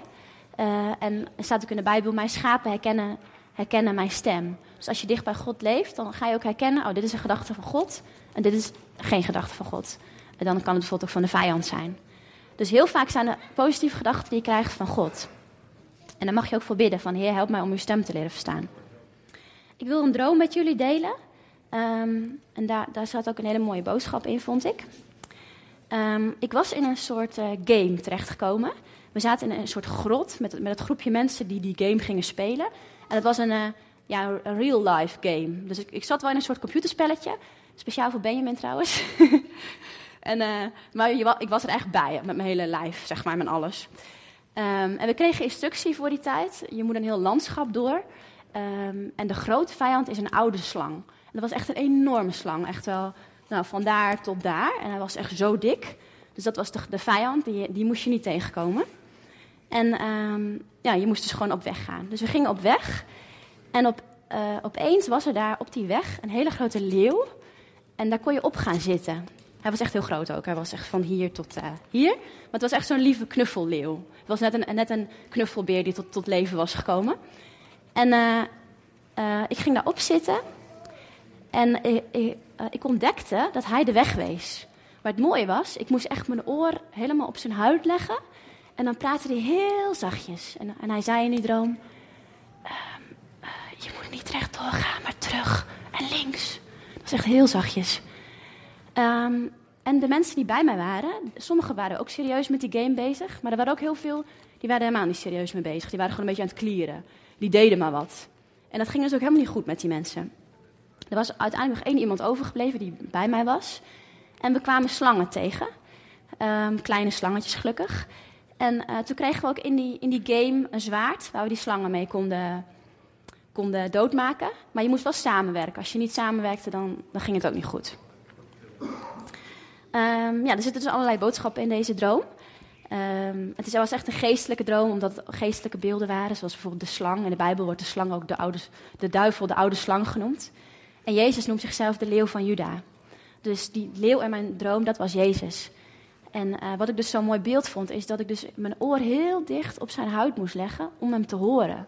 en er staat ook in de Bijbel: Mijn schapen herkennen, herkennen mijn stem. Dus als je dicht bij God leeft, dan ga je ook herkennen: oh, dit is een gedachte van God en dit is geen gedachte van God. En dan kan het bijvoorbeeld ook van de vijand zijn. Dus heel vaak zijn er positieve gedachten die je krijgt van God. En dan mag je ook voor bidden: van Heer, help mij om uw stem te leren verstaan. Ik wil een droom met jullie delen. Um, en daar, zat ook een hele mooie boodschap in, vond ik. Um, ik was in een soort uh, game terechtgekomen. We zaten in een soort grot met, met het groepje mensen die die game gingen spelen. En het was een, uh, ja, een real-life game. Dus ik, ik zat wel in een soort computerspelletje. Speciaal voor Benjamin trouwens. en, uh, maar je, ik was er echt bij, met mijn hele lijf, zeg maar, met alles. Um, en we kregen instructie voor die tijd. Je moet een heel landschap door. En de grote vijand is een oude slang. Dat was echt een enorme slang. Echt wel nou, van daar tot daar. En hij was echt zo dik. Dus dat was de, de vijand, die, die moest je niet tegenkomen. En um, ja, je moest dus gewoon op weg gaan. Dus we gingen op weg. En op, uh, opeens was er daar op die weg een hele grote leeuw. En daar kon je op gaan zitten. Hij was echt heel groot ook. Hij was echt van hier tot uh, hier. Maar het was echt zo'n lieve knuffelleeuw. Het was net een, net een knuffelbeer die tot, tot leven was gekomen. En uh, ik ging daarop zitten. En ik, ik, ik, ontdekte dat hij de weg wees. Maar het mooie was, ik moest echt mijn oor helemaal op zijn huid leggen. En dan praatte hij heel zachtjes. En, en hij zei in die droom: uh, Je moet niet rechtdoor gaan, maar terug en links. Dat was echt heel zachtjes. Um, en de mensen die bij mij waren, sommigen waren ook serieus met die game bezig. Maar er waren ook heel veel die waren helemaal niet serieus mee bezig. Die waren gewoon een beetje aan het klieren. Die deden maar wat. En dat ging dus ook helemaal niet goed met die mensen. Er was uiteindelijk nog één iemand overgebleven die bij mij was. En we kwamen slangen tegen. Um, kleine slangetjes gelukkig. En uh, toen kregen we ook in die, in die game een zwaard waar we die slangen mee konden, konden doodmaken. Maar je moest wel samenwerken. Als je niet samenwerkte, dan, dan ging het ook niet goed. Um, ja, er zitten dus allerlei boodschappen in deze droom. Um, het was echt een geestelijke droom, omdat het geestelijke beelden waren, zoals bijvoorbeeld de slang. In de Bijbel wordt de slang ook de, de duivel, de oude slang genoemd. En Jezus noemt zichzelf de leeuw van Juda. Dus die leeuw in mijn droom, dat was Jezus. En uh, wat ik dus zo'n mooi beeld vond, is dat ik dus mijn oor heel dicht op zijn huid moest leggen om hem te horen.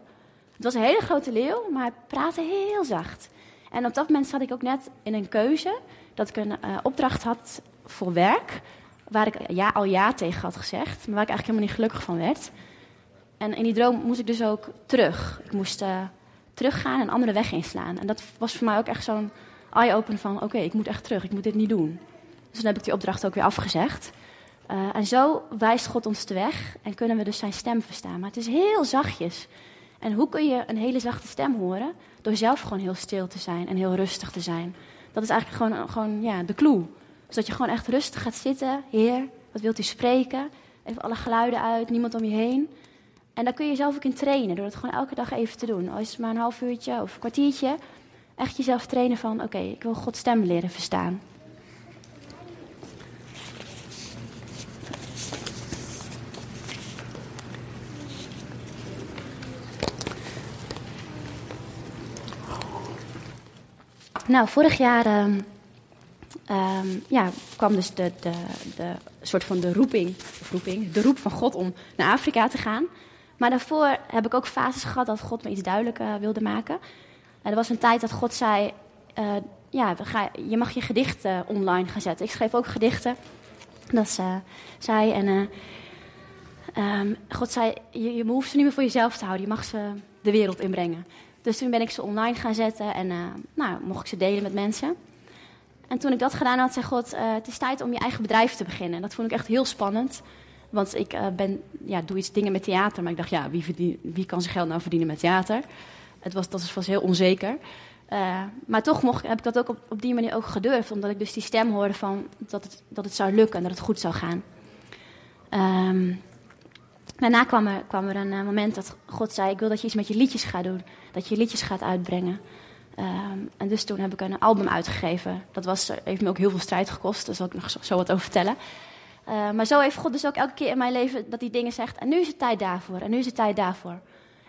Het was een hele grote leeuw, maar hij praatte heel zacht. En op dat moment zat ik ook net in een keuze dat ik een uh, opdracht had voor werk, waar ik ja, al ja tegen had gezegd, maar waar ik eigenlijk helemaal niet gelukkig van werd. En in die droom moest ik dus ook terug. Ik moest teruggaan en een andere weg inslaan. En dat was voor mij ook echt zo'n eye-open van, oké, ik moet echt terug, ik moet dit niet doen. Dus dan heb ik die opdracht ook weer afgezegd. Uh, en zo wijst God ons de weg en kunnen we dus zijn stem verstaan. Maar het is heel zachtjes. En hoe kun je een hele zachte stem horen? Door zelf gewoon heel stil te zijn en heel rustig te zijn. Dat is eigenlijk gewoon, gewoon ja, de clue. Dus dat je gewoon echt rustig gaat zitten. Heer, wat wilt u spreken? Even alle geluiden uit, niemand om je heen. En daar kun je jezelf ook in trainen, door het gewoon elke dag even te doen. Al is het maar een half uurtje of een kwartiertje. Echt jezelf trainen van, oké, ik wil Gods stem leren verstaan. Nou, vorig jaar um, um, ja, kwam dus de, de, de soort van de roeping, of roeping, de roep van God om naar Afrika te gaan. Maar daarvoor heb ik ook fases gehad dat God me iets duidelijker wilde maken. En er was een tijd dat God zei, uh, ja, je mag je gedichten online gaan zetten. Ik schreef ook gedichten. Dat ze zei en um, God zei, je, je hoeft ze niet meer voor jezelf te houden. Je mag ze de wereld inbrengen. Dus toen ben ik ze online gaan zetten en nou, mocht ik ze delen met mensen. En toen ik dat gedaan had, zei God, het is tijd om je eigen bedrijf te beginnen. Dat vond ik echt heel spannend. Want ik uh, ben, ja, doe iets dingen met theater, maar ik dacht, ja, wie, wie kan zijn geld nou verdienen met theater? Het was, dat was heel onzeker. Uh, maar toch mocht, heb ik dat ook op, op, die manier ook gedurfd, omdat ik dus die stem hoorde van dat het, dat het zou lukken en dat het goed zou gaan. Um, daarna kwam er, kwam een moment dat God zei, ik wil dat je iets met je liedjes gaat doen. Dat je liedjes gaat uitbrengen. Um, en dus toen heb ik een album uitgegeven. Dat was, heeft me ook heel veel strijd gekost, daar zal ik nog zo wat over vertellen. Uh, maar zo heeft God dus ook elke keer in mijn leven dat hij dingen zegt. En nu is het tijd daarvoor, en nu is het tijd daarvoor.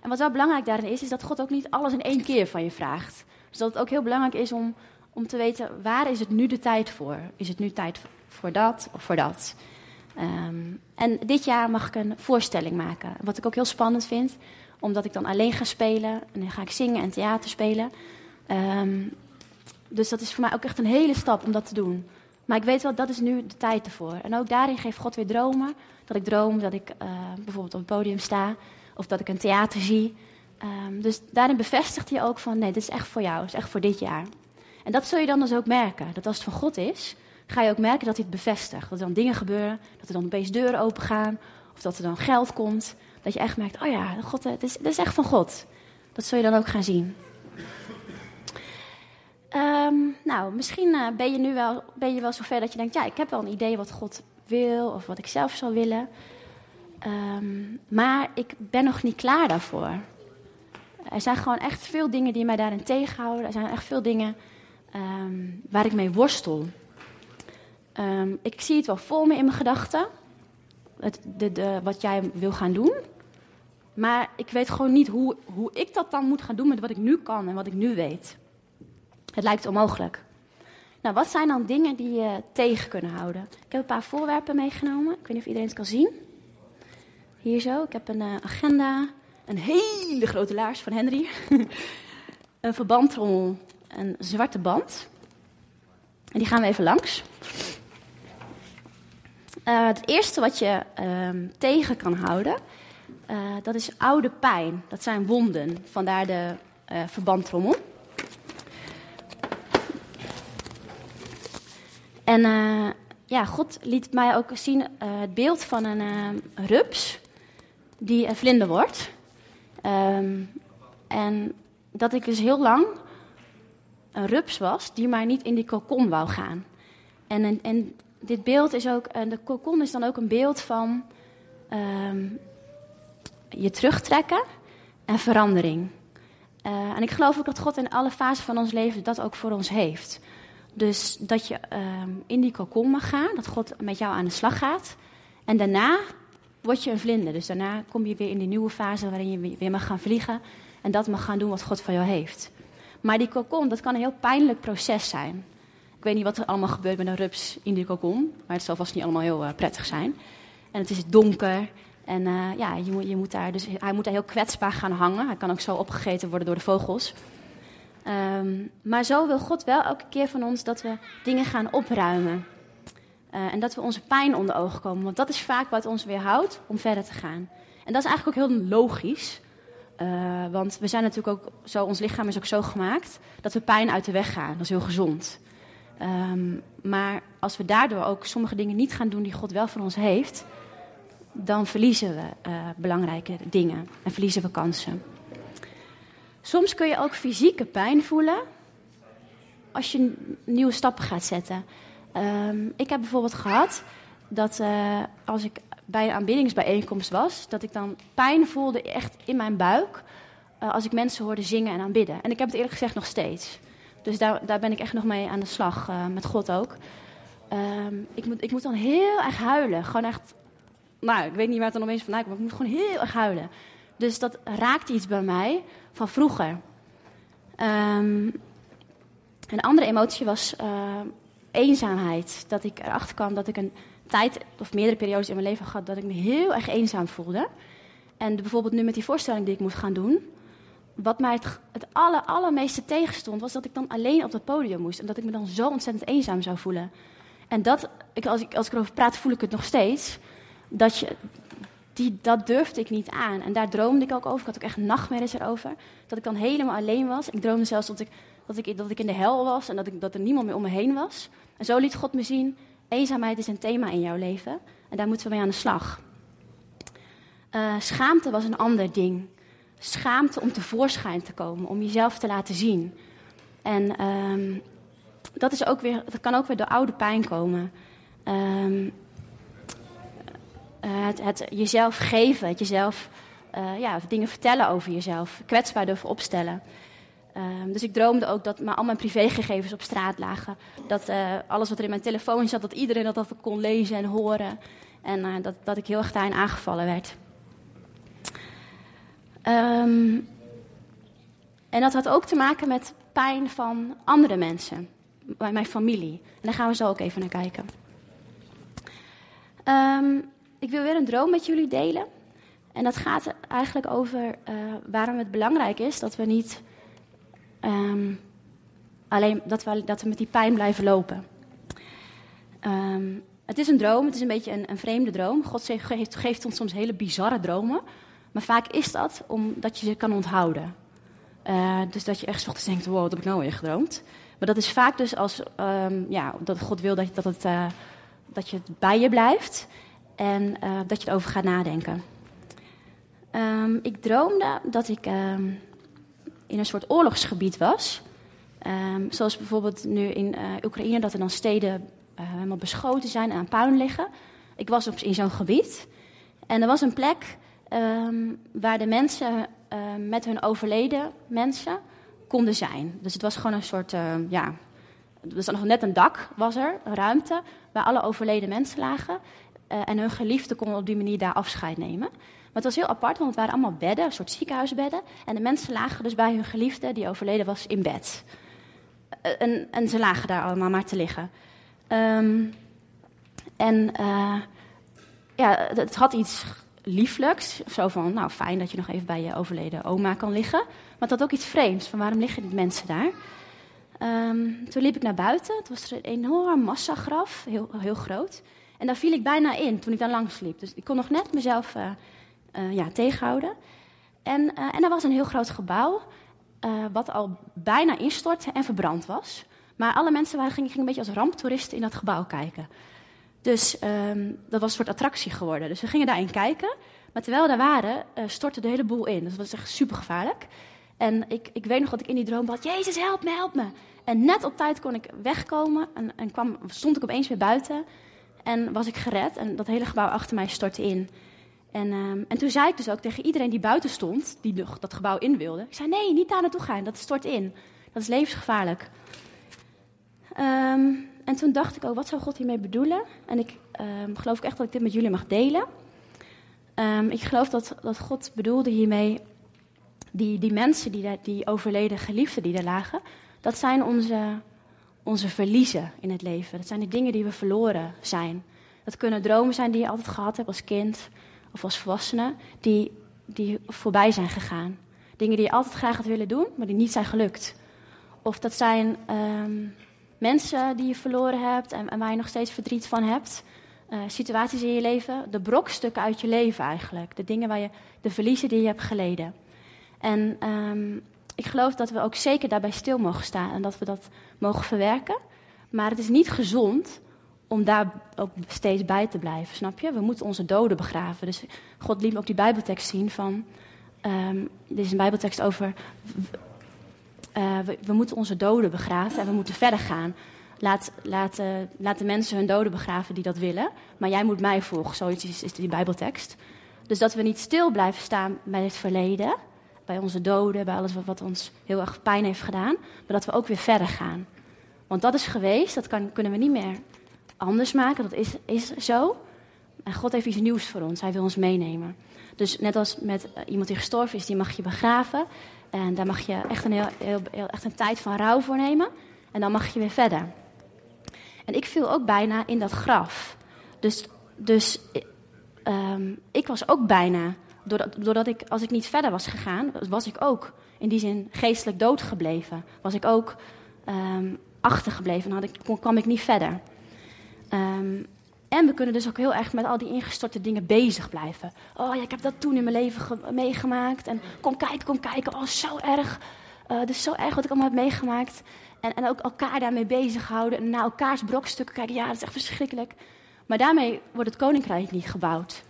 En wat wel belangrijk daarin is, is dat God ook niet alles in één keer van je vraagt. Dus dat het ook heel belangrijk is om, om te weten, waar is het nu de tijd voor? Is het nu tijd voor dat of voor dat? Um, en dit jaar mag ik een voorstelling maken. Wat ik ook heel spannend vind, omdat ik dan alleen ga spelen. En dan ga ik zingen en theater spelen. Um, dus dat is voor mij ook echt een hele stap om dat te doen. Maar ik weet wel, dat is nu de tijd ervoor. En ook daarin geeft God weer dromen. Dat ik droom dat ik uh, bijvoorbeeld op het podium sta. Of dat ik een theater zie. Um, dus daarin bevestigt hij ook van, nee, dit is echt voor jou. Het is echt voor dit jaar. En dat zul je dan dus ook merken. Dat als het van God is, ga je ook merken dat hij het bevestigt. Dat er dan dingen gebeuren. Dat er dan opeens deuren open gaan. Of dat er dan geld komt. Dat je echt merkt, oh ja, God, het, is, het is echt van God. Dat zul je dan ook gaan zien. Ehm, nou, misschien eh, ben je nu wel, ben je wel zover dat je denkt: ja, ik heb wel een idee wat God wil of wat ik zelf zou willen. Ehm, maar ik ben nog niet klaar daarvoor. Er zijn gewoon echt veel dingen die mij daarin tegenhouden. Er zijn echt veel dingen ehm, waar ik mee worstel. ik zie het wel voor me in mijn gedachten. Wat jij wil gaan doen. Maar ik weet gewoon niet hoe, hoe ik dat dan moet gaan doen met wat ik nu kan en wat ik nu weet. Het lijkt onmogelijk. Nou, wat zijn dan dingen die je tegen kunnen houden? Ik heb een paar voorwerpen meegenomen. Ik weet niet of iedereen het kan zien. Hier zo. Ik heb een uh, agenda. Een hele grote laars van Henry. een verbandtrommel. Een zwarte band. En die gaan we even langs. Uh, het eerste wat je uh, tegen kan houden, uh, dat is oude pijn. Dat zijn wonden. Vandaar de verbandtrommel. En uh, ja, God liet mij ook zien uh, het beeld van een uh, rups die een vlinder wordt. Um, en dat ik dus heel lang een rups was die maar niet in die kokon wou gaan. En, en, en dit beeld is ook, de kokon is dan ook een beeld van um, je terugtrekken en verandering. en ik geloof ook dat God in alle fasen van ons leven dat ook voor ons heeft. Dus dat je ehm, in die kokon mag gaan, dat God met jou aan de slag gaat. En daarna word je een vlinder. Dus daarna kom je weer in die nieuwe fase waarin je weer mag gaan vliegen. En dat mag gaan doen wat God van jou heeft. Maar die kokon, dat kan een heel pijnlijk proces zijn. Ik weet niet wat er allemaal gebeurt met een rups in die kokon. Maar het zal vast niet allemaal heel uh, prettig zijn. En het is donker. En uh, ja, je je moet daar dus, hij moet daar heel kwetsbaar gaan hangen. Hij kan ook zo opgegeten worden door de vogels. Um, maar zo wil God wel elke keer van ons dat we dingen gaan opruimen. Uh, en dat we onze pijn onder ogen komen. Want dat is vaak wat ons weerhoudt om verder te gaan. En dat is eigenlijk ook heel logisch. Uh, want we zijn natuurlijk ook zo, ons lichaam is ook zo gemaakt dat we pijn uit de weg gaan. Dat is heel gezond. Um, maar als we daardoor ook sommige dingen niet gaan doen die God wel voor ons heeft, dan verliezen we uh, belangrijke dingen en verliezen we kansen. Soms kun je ook fysieke pijn voelen als je nieuwe stappen gaat zetten. Um, ik heb bijvoorbeeld gehad dat uh, als ik bij een aanbiddingsbijeenkomst was, dat ik dan pijn voelde echt in mijn buik uh, als ik mensen hoorde zingen en aanbidden. En ik heb het eerlijk gezegd nog steeds. Dus daar, daar ben ik echt nog mee aan de slag, uh, met God ook. Um, ik, moet, ik moet dan heel erg huilen. Gewoon echt, nou, ik weet niet waar het dan opeens vandaan komt, maar ik moet gewoon heel erg huilen. Dus dat raakt iets bij mij van vroeger. Um, een andere emotie was uh, eenzaamheid. Dat ik erachter kwam dat ik een tijd of meerdere periodes in mijn leven had dat ik me heel erg eenzaam voelde. En bijvoorbeeld nu met die voorstelling die ik moest gaan doen. Wat mij het, het aller, allermeeste tegenstond, was dat ik dan alleen op dat podium moest. En dat ik me dan zo ontzettend eenzaam zou voelen. En dat, als ik, als ik erover praat, voel ik het nog steeds. Dat je, die, dat durfde ik niet aan. En daar droomde ik ook over. Ik had ook echt nachtmerries erover. Dat ik dan helemaal alleen was. Ik droomde zelfs dat ik, dat ik, dat ik in de hel was en dat, ik, dat er niemand meer om me heen was. En zo liet God me zien, eenzaamheid is een thema in jouw leven. En daar moeten we mee aan de slag. Uh, schaamte was een ander ding. Schaamte om tevoorschijn te komen, om jezelf te laten zien. En um, dat, is ook weer, dat kan ook weer door oude pijn komen. Um, het, het, jezelf geven, het jezelf uh, ja, dingen vertellen over jezelf, kwetsbaar durven opstellen. Um, dus ik droomde ook dat maar al mijn privégegevens op straat lagen. Dat uh, alles wat er in mijn telefoon zat, dat iedereen dat, dat kon lezen en horen. En dat, dat ik heel erg daarin aangevallen werd. Um, en dat had ook te maken met pijn van andere mensen, bij mijn familie. En daar gaan we zo ook even naar kijken. Um, ik wil weer een droom met jullie delen. En dat gaat eigenlijk over uh, waarom het belangrijk is dat we niet um, alleen dat we, dat we met die pijn blijven lopen. Um, het is een droom, het is een beetje een, een vreemde droom. God geeft, geeft, ons soms hele bizarre dromen. Maar vaak is dat omdat je ze kan onthouden. Uh, dus dat je echt ochtends denkt, wow, wat heb ik nou weer gedroomd? Maar dat is vaak dus als um, ja, dat God wil dat, dat, het, uh, dat je bij je blijft en uh, dat je erover gaat nadenken. Um, ik droomde dat ik um, in een soort oorlogsgebied was. Ehm, zoals bijvoorbeeld nu in uh, Oekraïne, dat er dan steden uh, helemaal beschoten zijn en aan puin liggen. Ik was op, in zo'n gebied. En er was een plek waar de mensen met hun overleden mensen konden zijn. Dus het was gewoon een soort, ja, er was nog net een dak, was er, een ruimte, waar alle overleden mensen lagen. En hun geliefden konden op die manier daar afscheid nemen. Maar het was heel apart, want het waren allemaal bedden, een soort ziekenhuisbedden. En de mensen lagen dus bij hun geliefde, die overleden was, in bed. Eh, en, ze lagen daar allemaal maar te liggen. Um, en uh, ja, het had iets lieflijks. Zo van, nou fijn dat je nog even bij je overleden oma kan liggen. Maar het had ook iets vreemds, van waarom liggen die mensen daar? Um, toen liep ik naar buiten. Het was een enorm massagraf, heel, heel groot. En daar viel ik bijna in toen ik daar langs liep. Dus ik kon nog net mezelf uh, uh, ja, tegenhouden. En, uh, en er was een heel groot gebouw, wat al bijna instortte en verbrand was. Maar alle mensen waren, gingen, gingen een beetje als ramptoeristen in dat gebouw kijken. Dus um, dat was een soort attractie geworden. Dus we gingen daarin kijken. Maar terwijl we daar waren, stortte de hele boel in. Dus dat was echt super gevaarlijk. En ik, ik weet nog dat ik in die droom had: Jezus, help me, help me. En net op tijd kon ik wegkomen en, en kwam, stond ik opeens weer buiten. En was ik gered. En dat hele gebouw achter mij stortte in. En, um, en toen zei ik dus ook tegen iedereen die buiten stond, die dat gebouw in wilde. Ik zei, nee, niet daar naartoe gaan, dat stort in. Dat is levensgevaarlijk. Um, en toen dacht ik ook, wat zou God hiermee bedoelen? En ik um, geloof echt dat ik dit met jullie mag delen. ik geloof dat, dat God bedoelde hiermee, die, die mensen, die, die overleden geliefden die daar lagen, dat zijn onze, onze verliezen in het leven. Dat zijn de dingen die we verloren zijn. Dat kunnen dromen zijn die je altijd gehad hebt als kind of als volwassene die, die voorbij zijn gegaan. Dingen die je altijd graag had willen doen, maar die niet zijn gelukt. Of dat zijn um, mensen die je verloren hebt en, en, waar je nog steeds verdriet van hebt. Uh, situaties in je leven, de brokstukken uit je leven eigenlijk. De dingen waar je, de verliezen die je hebt geleden. En um, ik geloof dat we ook zeker daarbij stil mogen staan en dat we dat mogen verwerken. Maar het is niet gezond om daar ook steeds bij te blijven, snap je? We moeten onze doden begraven. Dus God liet me ook die Bijbeltekst zien van... Um, dit is een Bijbeltekst over... Uh, we, moeten onze doden begraven en we moeten verder gaan. Laat, laat, de mensen hun doden begraven die dat willen. Maar jij moet mij volgen, zoiets is die Bijbeltekst. Dus dat we niet stil blijven staan bij het verleden... bij onze doden, bij alles wat, ons heel erg pijn heeft gedaan... maar dat we ook weer verder gaan. Want dat is geweest, dat kan, kunnen we niet meer anders maken. Dat is, is zo. En God heeft iets nieuws voor ons. Hij wil ons meenemen. Dus net als met eh, iemand die gestorven is, die mag je begraven. En daar mag je echt een, heel, heel, echt een tijd van rouw voor nemen. En dan mag je weer verder. En ik viel ook bijna in dat graf. Dus, dus um, ik was ook bijna, doordat, doordat ik, als ik niet verder was gegaan, was ik ook in die zin geestelijk dood gebleven. Was ik ook um, achtergebleven, dan had ik, kwam ik niet verder. Um, en we kunnen dus ook heel erg met al die ingestorte dingen bezig blijven. Oh ja, ik heb dat toen in mijn leven meegemaakt. En kom kijken, kom kijken. Oh, zo erg. Dus zo erg wat ik allemaal heb meegemaakt. En, en ook elkaar daarmee bezighouden. En naar elkaars brokstukken kijken. Ja, dat is echt verschrikkelijk. Maar daarmee wordt het koninkrijk niet gebouwd.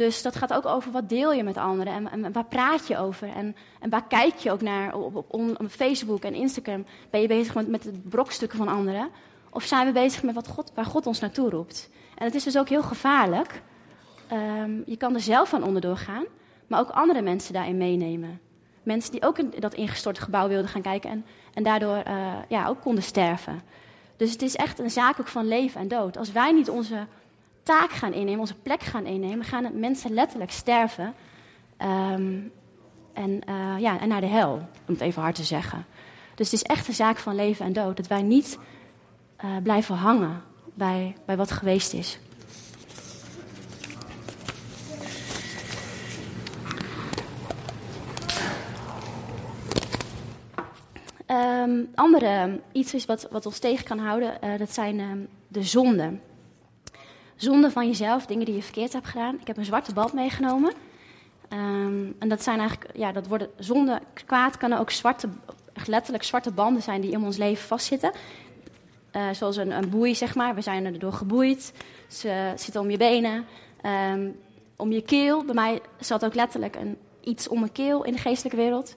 Dus dat gaat ook over wat deel je met anderen en, en waar praat je over en, en, waar kijk je ook naar op, op, op, Facebook en Instagram. Ben je bezig met, met de brokstukken van anderen? Of zijn we bezig met wat God, waar God ons naartoe roept? En het is dus ook heel gevaarlijk. Um, je kan er zelf aan onderdoor gaan, maar ook andere mensen daarin meenemen. Mensen die ook in dat ingestorte gebouw wilden gaan kijken en, en daardoor uh, ja, ook konden sterven. Dus het is echt een zaak ook van leven en dood. Als wij niet onze taak gaan innemen, onze plek gaan innemen, gaan mensen letterlijk sterven. Um, en, uh, ja, en naar de hel, om het even hard te zeggen. Dus het is echt een zaak van leven en dood. Dat wij niet uh, blijven hangen bij, bij wat geweest is. Um, andere, iets is wat, wat ons tegen kan houden, uh, dat zijn um, de zonden. Zonden van jezelf, dingen die je verkeerd hebt gedaan. Ik heb een zwarte band meegenomen. Um, en dat zijn eigenlijk, ja, dat worden zonde, kwaad kan ook zwarte, letterlijk zwarte banden zijn die in ons leven vastzitten. Uh, zoals een, een, boei, zeg maar. We zijn erdoor geboeid. Ze zitten om je benen, um, om je keel. Bij mij zat ook letterlijk een, iets om mijn keel in de geestelijke wereld.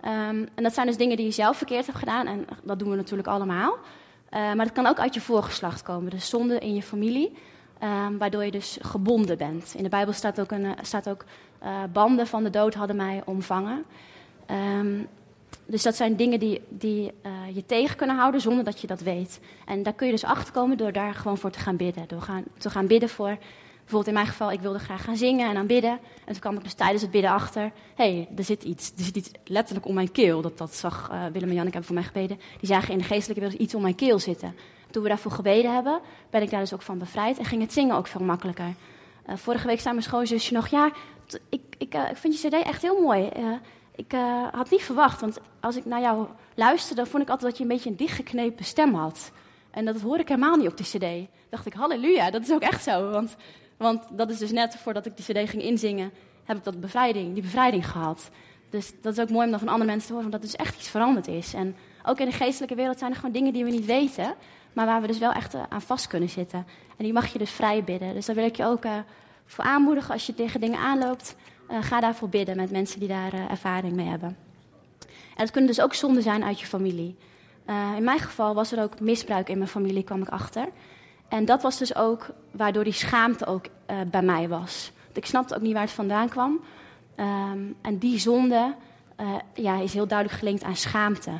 Ehm, en dat zijn dus dingen die je zelf verkeerd hebt gedaan. En dat doen we natuurlijk allemaal. Uh, maar dat kan ook uit je voorgeslacht komen. Dus zonde in je familie. Um, waardoor je dus gebonden bent. In de Bijbel staat ook, een, staat ook uh, banden van de dood hadden mij omvangen. Um, dus dat zijn dingen die, die uh, je tegen kunnen houden zonder dat je dat weet. En daar kun je dus achter komen door daar gewoon voor te gaan bidden. Door gaan, te gaan bidden voor, bijvoorbeeld in mijn geval, ik wilde graag gaan zingen en dan bidden. En toen kwam ik dus tijdens het bidden achter, hé, hey, er zit iets. Er zit iets letterlijk om mijn keel. Dat, dat zag Willem en Janneke hebben voor mij gebeden. Die zagen in de geestelijke wereld iets om mijn keel zitten. Toen we daarvoor gebeden hebben, ben ik daar dus ook van bevrijd. En ging het zingen ook veel makkelijker. Uh, vorige week zei mijn schoonzusje nog, ja, ik, ik, ik vind je cd echt heel mooi ik uh, had niet verwacht, want als ik naar jou luisterde, vond ik altijd dat je een beetje een dichtgeknepen stem had. En dat hoor ik helemaal niet op die cd. Dacht ik, halleluja, dat is ook echt zo. Want, want dat is dus net voordat ik die cd ging inzingen, heb ik dat bevrijding, die bevrijding gehad. Dus dat is ook mooi om dat van andere mensen te horen, want dat dus echt iets veranderd is. En ook in de geestelijke wereld zijn er gewoon dingen die we niet weten, maar waar we dus wel echt uh, aan vast kunnen zitten. En die mag je dus vrij bidden. Dus daar wil ik je ook uh, voor aanmoedigen als je tegen dingen aanloopt. Uh, ga daarvoor bidden met mensen die daar ervaring mee hebben. En het kunnen dus ook zonden zijn uit je familie. In mijn geval was er ook misbruik in mijn familie, kwam ik achter. En dat was dus ook waardoor die schaamte ook bij mij was. Ik snapte ook niet waar het vandaan kwam. Um, en die zonde ja, is heel duidelijk gelinkt aan schaamte.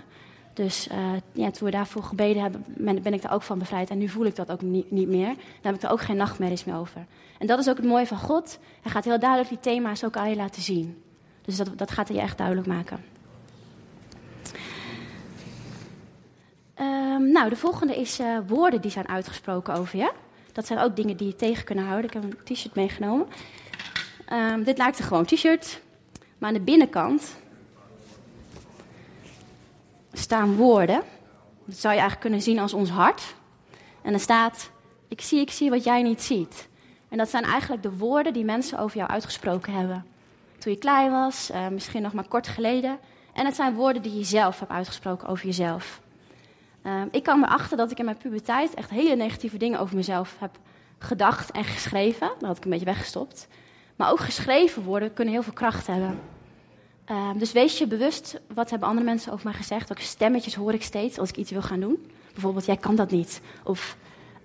Dus ja, toen we daarvoor gebeden hebben, ben ik daar ook van bevrijd. En nu voel ik dat ook niet, meer. Dan heb ik er ook geen nachtmerries meer over. En dat is ook het mooie van God. Hij gaat heel duidelijk die thema's ook aan je laten zien. Dus dat, dat gaat hij je echt duidelijk maken. Um, nou, de volgende is uh, woorden die zijn uitgesproken over je. Dat zijn ook dingen die je tegen kunnen houden. Ik heb een t-shirt meegenomen. Um, dit lijkt een gewoon t-shirt. Maar aan de binnenkant staan woorden. Dat zou je eigenlijk kunnen zien als ons hart. En er staat: Ik zie, ik zie wat jij niet ziet. En dat zijn eigenlijk de woorden die mensen over jou uitgesproken hebben. Toen je klein was, uh, misschien nog maar kort geleden. En het zijn woorden die je zelf hebt uitgesproken over jezelf. Uh, ik kwam erachter dat ik in mijn puberteit echt hele negatieve dingen over mezelf heb gedacht en geschreven. Dat had ik een beetje weggestopt. Maar ook geschreven woorden kunnen heel veel kracht hebben. Uh, dus wees je bewust, wat hebben andere mensen over mij gezegd? Welke stemmetjes hoor ik steeds als ik iets wil gaan doen? Bijvoorbeeld, jij kan dat niet. Of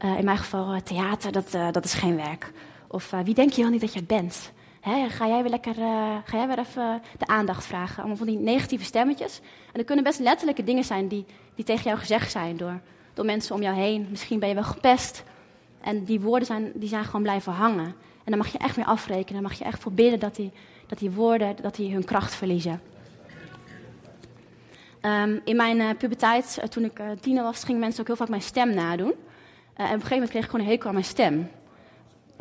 uh, in mijn geval uh, theater, dat, uh, dat is geen werk. Of wie denk je wel niet dat je bent? Hè, ga jij weer lekker, ga jij weer even de aandacht vragen? Allemaal van die negatieve stemmetjes. En er kunnen best letterlijke dingen zijn die, die tegen jou gezegd zijn door, door mensen om jou heen. Misschien ben je wel gepest. En die woorden zijn, die zijn gewoon blijven hangen. En dan mag je echt mee afrekenen. Dan mag je echt voor dat die, dat die woorden dat die hun kracht verliezen. Um, in mijn puberteit, toen ik tiener was, gingen mensen ook heel vaak mijn stem nadoen. Uh, en op een gegeven moment kreeg ik gewoon een hekel aan mijn stem.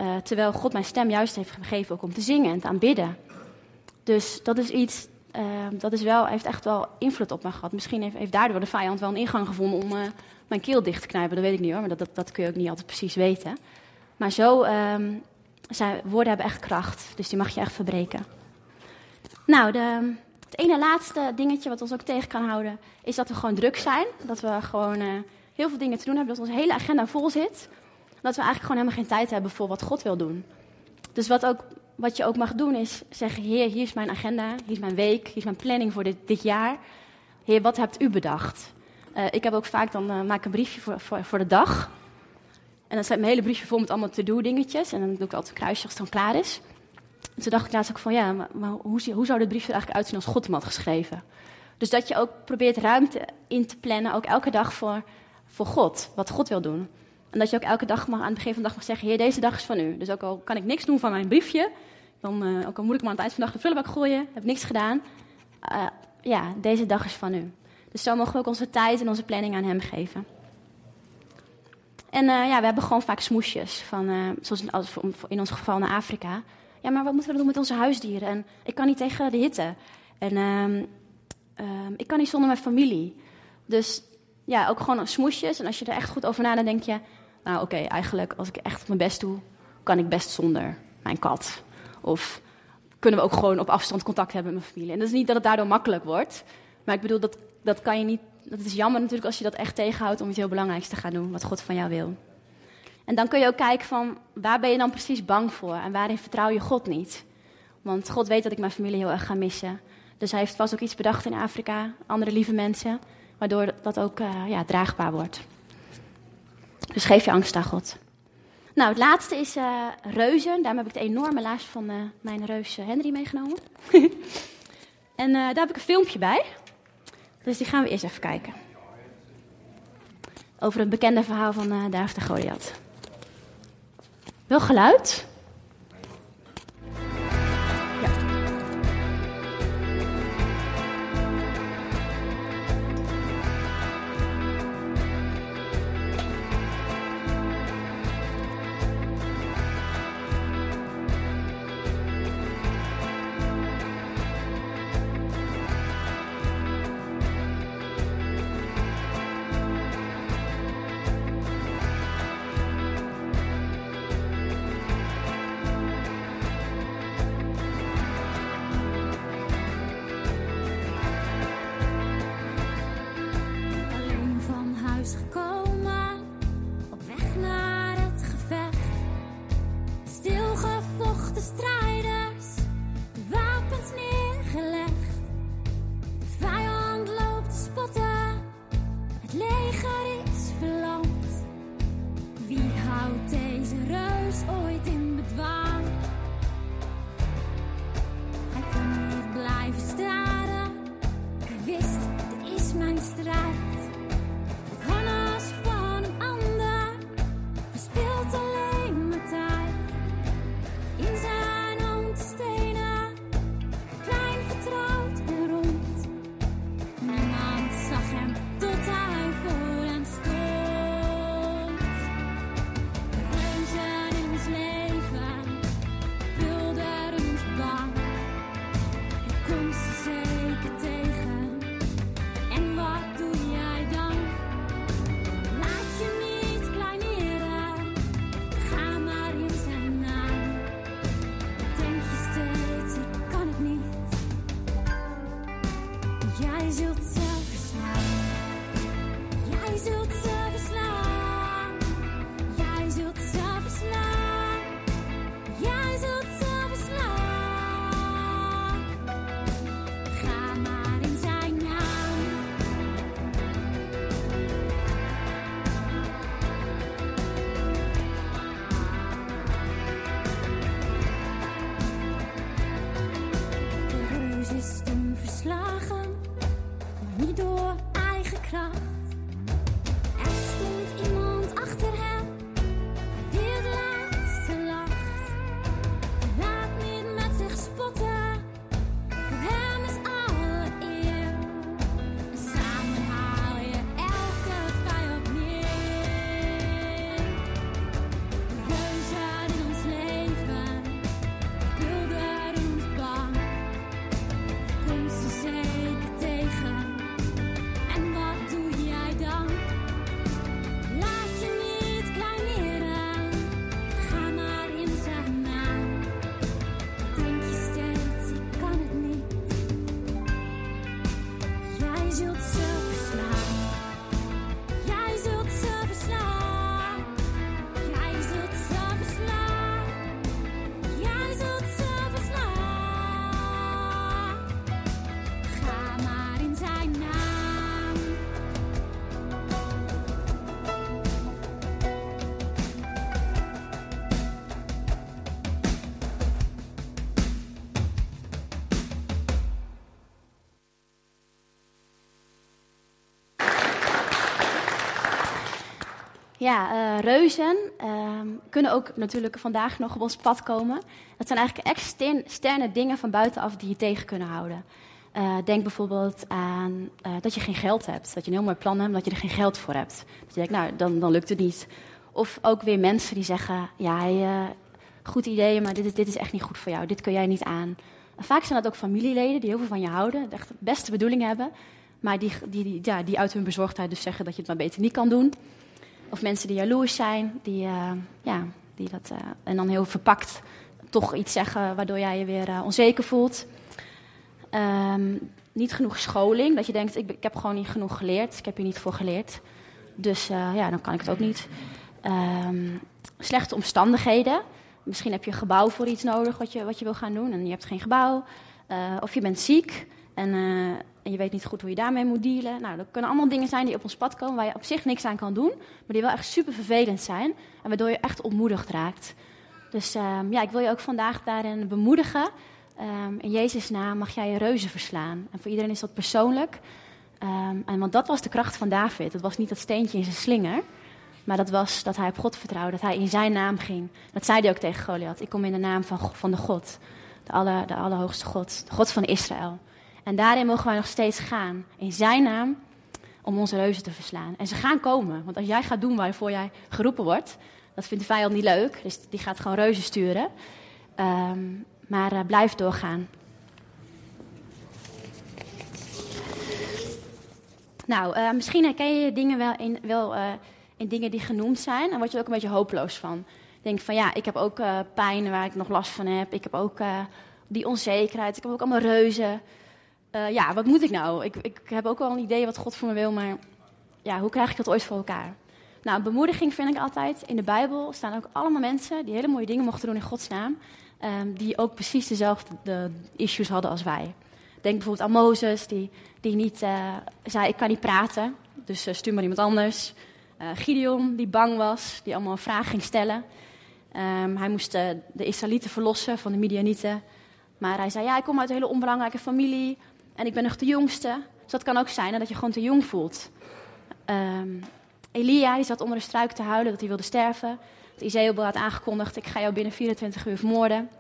Uh, terwijl God mijn stem juist heeft gegeven ook om te zingen en te aanbidden. Dus dat is iets, uh, dat is wel, heeft echt wel invloed op mij gehad. Misschien heeft, daardoor de vijand wel een ingang gevonden om mijn keel dicht te knijpen. Dat weet ik niet hoor, maar dat, dat, dat kun je ook niet altijd precies weten. Maar zo, um, zijn, woorden hebben echt kracht, dus die mag je echt verbreken. Nou, de, het ene laatste dingetje wat ons ook tegen kan houden, is dat we gewoon druk zijn. Dat we gewoon heel veel dingen te doen hebben, dat onze hele agenda vol zit. Dat we eigenlijk gewoon helemaal geen tijd hebben voor wat God wil doen. Dus wat, ook, wat je ook mag doen is zeggen, Heer, hier is mijn agenda, hier is mijn week, hier is mijn planning voor dit, dit jaar. Heer, wat hebt u bedacht? Uh, ik heb ook vaak, dan uh, maak ik een briefje voor, voor de dag. En dan staat mijn hele briefje vol met allemaal to-do dingetjes. En dan doe ik altijd een kruisje als het dan klaar is. En toen dacht ik laatst ook van, ja, maar, hoe, hoe zou dit briefje er eigenlijk uitzien als God hem had geschreven? Dus dat je ook probeert ruimte in te plannen, ook elke dag voor voor God, wat God wil doen. En dat je ook elke dag mag, aan het begin van de dag mag zeggen: Heer, deze dag is van u. Dus ook al kan ik niks doen van mijn briefje, dan, uh, ook al moet ik maar aan het eind van de dag de prullenbak gooien, heb niks gedaan. Uh, ja, deze dag is van u. Dus zo mogen we ook onze tijd en onze planning aan Hem geven. En uh, ja, we hebben gewoon vaak smoesjes, van, zoals in ons geval naar Afrika. Ja, maar wat moeten we doen met onze huisdieren? En ik kan niet tegen de hitte. En ehm, ehm, ik kan niet zonder mijn familie. Dus ja, ook gewoon smoesjes. En als je er echt goed over nadenkt, denk je... Nou, oké, eigenlijk als ik echt mijn best doe... kan ik best zonder mijn kat. Of kunnen we ook gewoon op afstand contact hebben met mijn familie. En dat is niet dat het daardoor makkelijk wordt. Maar ik bedoel, dat, dat kan je niet... Dat is jammer natuurlijk als je dat echt tegenhoudt... om iets heel belangrijks te gaan doen, wat God van jou wil. En dan kun je ook kijken van... waar ben je dan precies bang voor? En waarin vertrouw je God niet? Want God weet dat ik mijn familie heel erg ga missen. Dus hij heeft vast ook iets bedacht in Afrika, andere lieve mensen, waardoor dat ook uh, ja, draagbaar wordt. Dus geef je angst aan God. Nou, het laatste is uh, reuzen. Daarom heb ik de enorme laars van uh, mijn reus Henry meegenomen. en daar heb ik een filmpje bij. Dus die gaan we eerst even kijken. Over het bekende verhaal van uh, David en Goliath. Wel geluid? Ja, uh, reuzen uh, kunnen ook natuurlijk vandaag nog op ons pad komen. Dat zijn eigenlijk externe dingen van buitenaf die je tegen kunnen houden. Uh, denk bijvoorbeeld aan uh, dat je geen geld hebt. Dat je een heel mooi plan hebt, maar dat je er geen geld voor hebt. Dat je denkt, nou, dan, dan lukt het niet. Of ook weer mensen die zeggen, ja, goed idee, maar dit is, dit is echt niet goed voor jou. Dit kun jij niet aan. Vaak zijn dat ook familieleden die heel veel van je houden. Echt de beste bedoelingen hebben. Maar die, die, ja, die uit hun bezorgdheid dus zeggen dat je het maar beter niet kan doen. Of mensen die jaloers zijn, die, uh, ja, die dat, uh, en dan heel verpakt toch iets zeggen waardoor jij je weer uh, onzeker voelt. Um, niet genoeg scholing, dat je denkt, ik, ik, heb gewoon niet genoeg geleerd, ik heb hier niet voor geleerd. Dus ja, dan kan ik het ook niet. Um, slechte omstandigheden. Misschien heb je een gebouw voor iets nodig wat je, wat je wil gaan doen en je hebt geen gebouw. of je bent ziek En, en je weet niet goed hoe je daarmee moet dealen. Nou, dat kunnen allemaal dingen zijn die op ons pad komen waar je op zich niks aan kan doen, maar die wel echt super vervelend zijn en waardoor je echt ontmoedigd raakt. Dus um, ja, ik wil je ook vandaag daarin bemoedigen. Um, in Jezus' naam mag jij je reuzen verslaan. En voor iedereen is dat persoonlijk. Um, en want dat was de kracht van David. Het was niet dat steentje in zijn slinger. Maar dat was dat hij op God vertrouwde, dat hij in zijn naam ging. Dat zei hij ook tegen Goliath. Ik kom in de naam van, van de God, de, aller, de Allerhoogste God, de God van Israël. En daarin mogen wij nog steeds gaan, in zijn naam, om onze reuzen te verslaan. En ze gaan komen, want als jij gaat doen waarvoor jij geroepen wordt, dat vindt de vijand niet leuk, dus die gaat gewoon reuzen sturen. Um, maar uh, blijf doorgaan. Nou, uh, misschien herken je dingen wel in, wel, uh, in dingen die genoemd zijn. En word je er ook een beetje hopeloos van. Denk van ja, ik heb ook pijn waar ik nog last van heb. Ik heb ook die onzekerheid. Ik heb ook allemaal reuzen. Ja, wat moet ik nou? Ik, ik heb ook wel een idee wat God voor me wil, maar ja, hoe krijg ik dat ooit voor elkaar? Nou, bemoediging vind ik altijd. In de Bijbel staan ook allemaal mensen die hele mooie dingen mochten doen in Gods naam. Um, die ook precies dezelfde de issues hadden als wij. Denk bijvoorbeeld aan Mozes, die, die niet uh, zei: Ik kan niet praten, dus uh, stuur maar iemand anders. Gideon, die bang was, die allemaal een vraag ging stellen. Um, hij moest de Israëlieten verlossen van de Midianieten. Maar hij zei: Ja, ik kom uit een hele onbelangrijke familie en ik ben nog de jongste. Dus dat kan ook zijn dat je gewoon te jong voelt. Um, Elia, die zat onder een struik te huilen dat hij wilde sterven. Izebel had aangekondigd, ik ga jou binnen 24 uur vermoorden.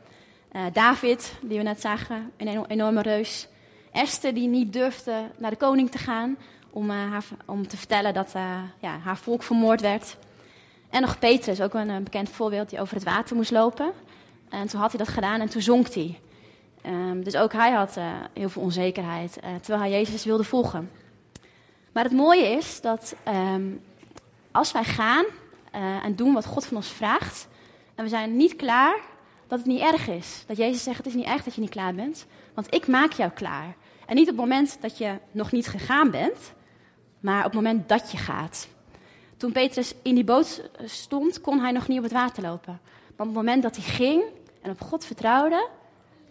Uh, David, die we net zagen, een enorme reus. Esther, die niet durfde naar de koning te gaan om, uh, haar, om te vertellen dat uh, ja, haar volk vermoord werd. En nog Petrus, ook een, een, bekend voorbeeld, die over het water moest lopen. En toen had hij dat gedaan en toen zonk hij. Um, dus ook hij had heel veel onzekerheid, terwijl hij Jezus wilde volgen. Maar het mooie is dat um, als wij gaan uh, en doen wat God van ons vraagt. En we zijn niet klaar, dat het niet erg is. Dat Jezus zegt, het is niet erg dat je niet klaar bent, want ik maak jou klaar. En niet op het moment dat je nog niet gegaan bent, maar op het moment dat je gaat. Toen Petrus in die boot stond, kon hij nog niet op het water lopen. Maar op het moment dat hij ging en op God vertrouwde,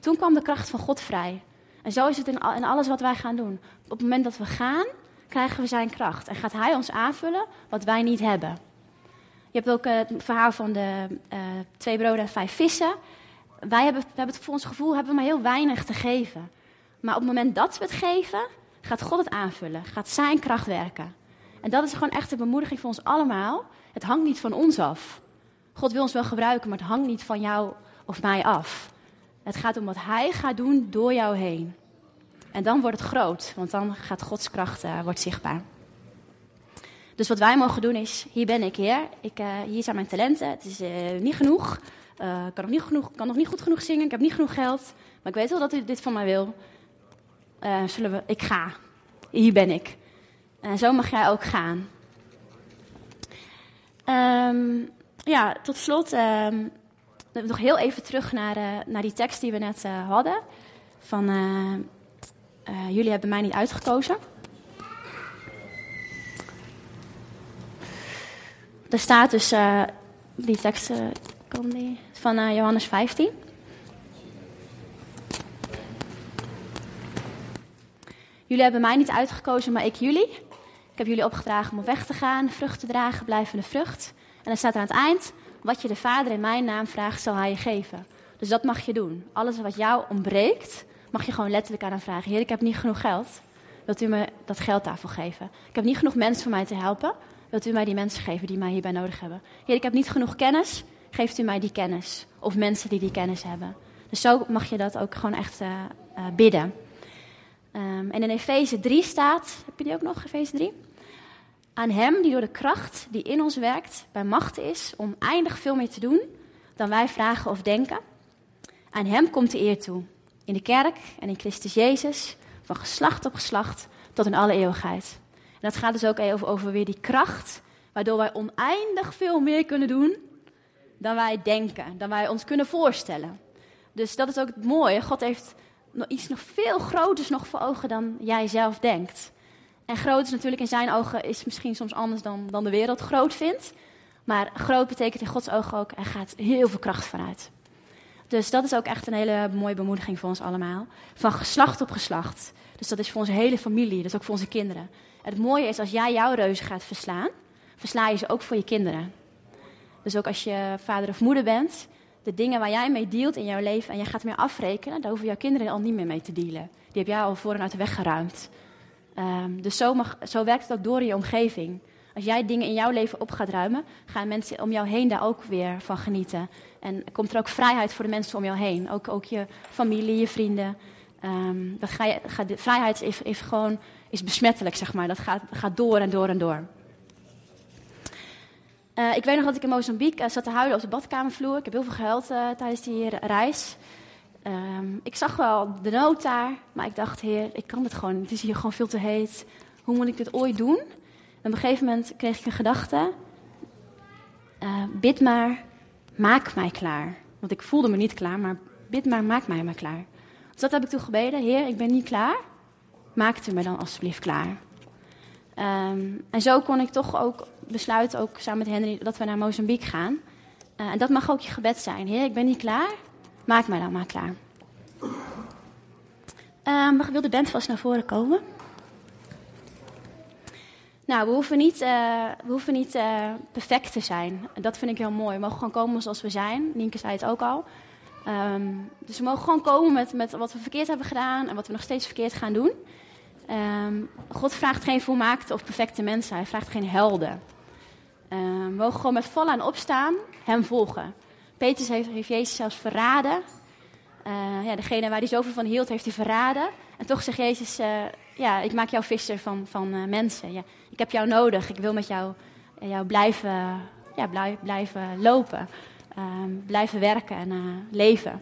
toen kwam de kracht van God vrij. En zo is het in alles wat wij gaan doen. Op het moment dat we gaan, krijgen we zijn kracht. En gaat hij ons aanvullen wat wij niet hebben. Je hebt ook uh, het verhaal van de uh, twee broden en vijf vissen. Wij hebben, we hebben het voor ons gevoel hebben we maar heel weinig te geven. Maar op het moment dat we het geven, gaat God het aanvullen. Gaat zijn kracht werken. En dat is gewoon echt een bemoediging voor ons allemaal. Het hangt niet van ons af. God wil ons wel gebruiken, maar het hangt niet van jou of mij af. Het gaat om wat Hij gaat doen door jou heen. En dan wordt het groot, want dan gaat Gods kracht uh, wordt zichtbaar. Dus wat wij mogen doen is, hier ben ik, Heer. Ik, uh, hier zijn mijn talenten. Het is uh, niet genoeg. Ik kan nog niet, genoeg, kan nog niet goed genoeg zingen. Ik heb niet genoeg geld. Maar ik weet wel dat u dit van mij wil. zullen we, ik ga. Hier ben ik. En zo mag jij ook gaan. Um, ja, tot slot um, nog heel even terug naar, naar die tekst die we net hadden. Van, jullie hebben mij niet uitgekozen. Er staat dus, die tekst die, van Johannes 15. Jullie hebben mij niet uitgekozen, maar ik jullie. Ik heb jullie opgedragen om weg te gaan, vrucht te dragen, blijvende vrucht. En dan staat er aan het eind, wat je de Vader in mijn naam vraagt, zal hij je geven. Dus dat mag je doen. Alles wat jou ontbreekt, mag je gewoon letterlijk aan hem vragen. Heer, ik heb niet genoeg geld. Wilt u me dat geld daarvoor geven? Ik heb niet genoeg mensen voor mij te helpen. Wilt u mij die mensen geven die mij hierbij nodig hebben? Heer, ik heb niet genoeg kennis. Geeft u mij die kennis. Of mensen die die kennis hebben. Dus zo mag je dat ook gewoon echt uh, uh, bidden. Um, en in Efeze 3 staat, heb je die ook nog, Efeze 3? Aan hem die door de kracht die in ons werkt, bij macht is om eindig veel meer te doen dan wij vragen of denken. Aan hem komt de eer toe. In de kerk en in Christus Jezus, van geslacht op geslacht tot in alle eeuwigheid dat gaat dus ook over, weer die kracht, waardoor wij oneindig veel meer kunnen doen dan wij denken, dan wij ons kunnen voorstellen. Dus dat is ook het mooie. God heeft iets nog veel groters nog voor ogen dan jij zelf denkt. En groot is natuurlijk in zijn ogen is misschien soms anders dan, dan de wereld groot vindt. Maar groot betekent in Gods ogen ook, er gaat heel veel kracht vanuit. Dus dat is ook echt een hele mooie bemoediging voor ons allemaal. Van geslacht op geslacht. Dus dat is voor onze hele familie, dat is ook voor onze kinderen. En het mooie is, als jij jouw reuzen gaat verslaan, versla je ze ook voor je kinderen. Dus ook als je vader of moeder bent, de dingen waar jij mee dealt in jouw leven en jij gaat meer afrekenen, daar hoeven jouw kinderen al niet meer mee te dealen. Die heb jij al voor en uit de weg geruimd. Um, dus zo, zo werkt het ook door in je omgeving. Als jij dingen in jouw leven op gaat ruimen, gaan mensen om jou heen daar ook weer van genieten. En komt er ook vrijheid voor de mensen om jou heen. Ook, ook je familie, je vrienden. Um, dat ga je, gaat, de vrijheid is, is, gewoon is besmettelijk, zeg maar. Dat gaat, gaat door en door en door. Uh, ik weet nog dat ik in Mozambique uh, zat te huilen op de badkamervloer. Ik heb heel veel gehuild uh, tijdens die reis. Um, ik zag wel de nood daar, maar ik dacht, heer, ik kan het gewoon. Het is hier gewoon veel te heet. Hoe moet ik dit ooit doen? En op een gegeven moment kreeg ik een gedachte. bid maar, maak mij klaar. Want ik voelde me niet klaar, maar bid maar, maak mij maar klaar. Dus dat heb ik toen gebeden. Heer, ik ben niet klaar. Maak u me dan alsjeblieft klaar. Um, en zo kon ik toch ook besluiten, ook samen met Henry, dat we naar Mozambique gaan. Uh, en dat mag ook je gebed zijn. Heer, ik ben niet klaar. Maak mij dan maar klaar. Um, wil de band vast naar voren komen? Nou, we hoeven niet, uh, we hoeven niet uh, perfect te zijn. Dat vind ik heel mooi. We mogen gewoon komen zoals we zijn. Nienke zei het ook al. Um, dus we mogen gewoon komen met, met wat we verkeerd hebben gedaan en wat we nog steeds verkeerd gaan doen. Um, God vraagt geen volmaakte of perfecte mensen. Hij vraagt geen helden. We mogen gewoon met vol aan opstaan hem volgen. Petrus heeft, Jezus zelfs verraden. Uh, ja, degene waar hij zoveel van hield, heeft hij verraden. En toch zegt Jezus, uh, ja, ik maak jou visser van, van uh, mensen. Ja, ik heb jou nodig. Ik wil met jou, jou blijven, ja, blijven lopen. Um, blijven werken en leven.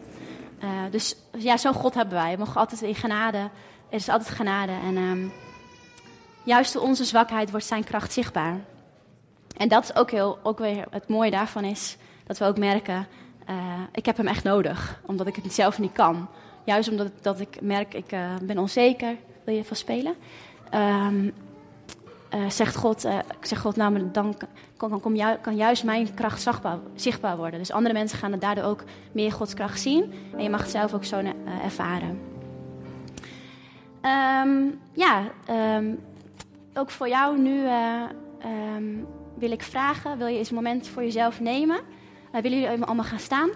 dus ja, zo'n God hebben wij. We mogen altijd in genade. Er is altijd genade. En um, juist door onze zwakheid wordt zijn kracht zichtbaar. En dat is ook, heel, ook weer het mooie daarvan is dat we ook merken, uh, ik heb hem echt nodig, omdat ik het zelf niet kan. Juist omdat dat ik merk, ik uh, ben onzeker, wil je van spelen? Um, uh, zegt God, zegt God nou, dan kan, ju kan juist mijn kracht zichtbaar, zichtbaar, worden. Dus andere mensen gaan daardoor ook meer Gods kracht zien. En je mag het zelf ook zo ervaren. Um, ja, um, ook voor jou nu wil ik vragen, wil je eens een moment voor jezelf nemen? Uh, willen jullie allemaal gaan staan?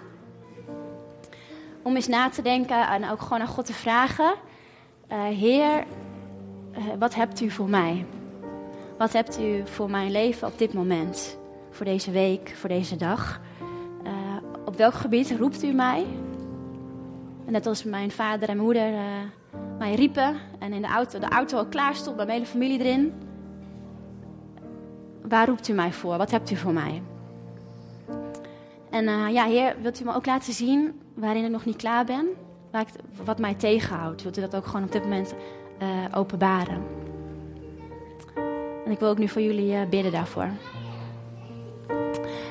Om eens na te denken en ook gewoon aan God te vragen. Uh, Heer, uh, wat hebt u voor mij? Wat hebt u voor mijn leven op dit moment? Voor deze week, voor deze dag? op welk gebied roept u mij? Net als mijn vader en moeder mij riepen en in de auto, de auto al klaar stond, mijn hele familie erin waar roept u mij voor? Wat hebt u voor mij? En eh, ja, Heer, wilt u me ook laten zien waarin ik nog niet klaar ben? Wat mij tegenhoudt. Wilt u dat ook gewoon op dit moment eh, openbaren? En ik wil ook nu voor jullie eh, bidden daarvoor.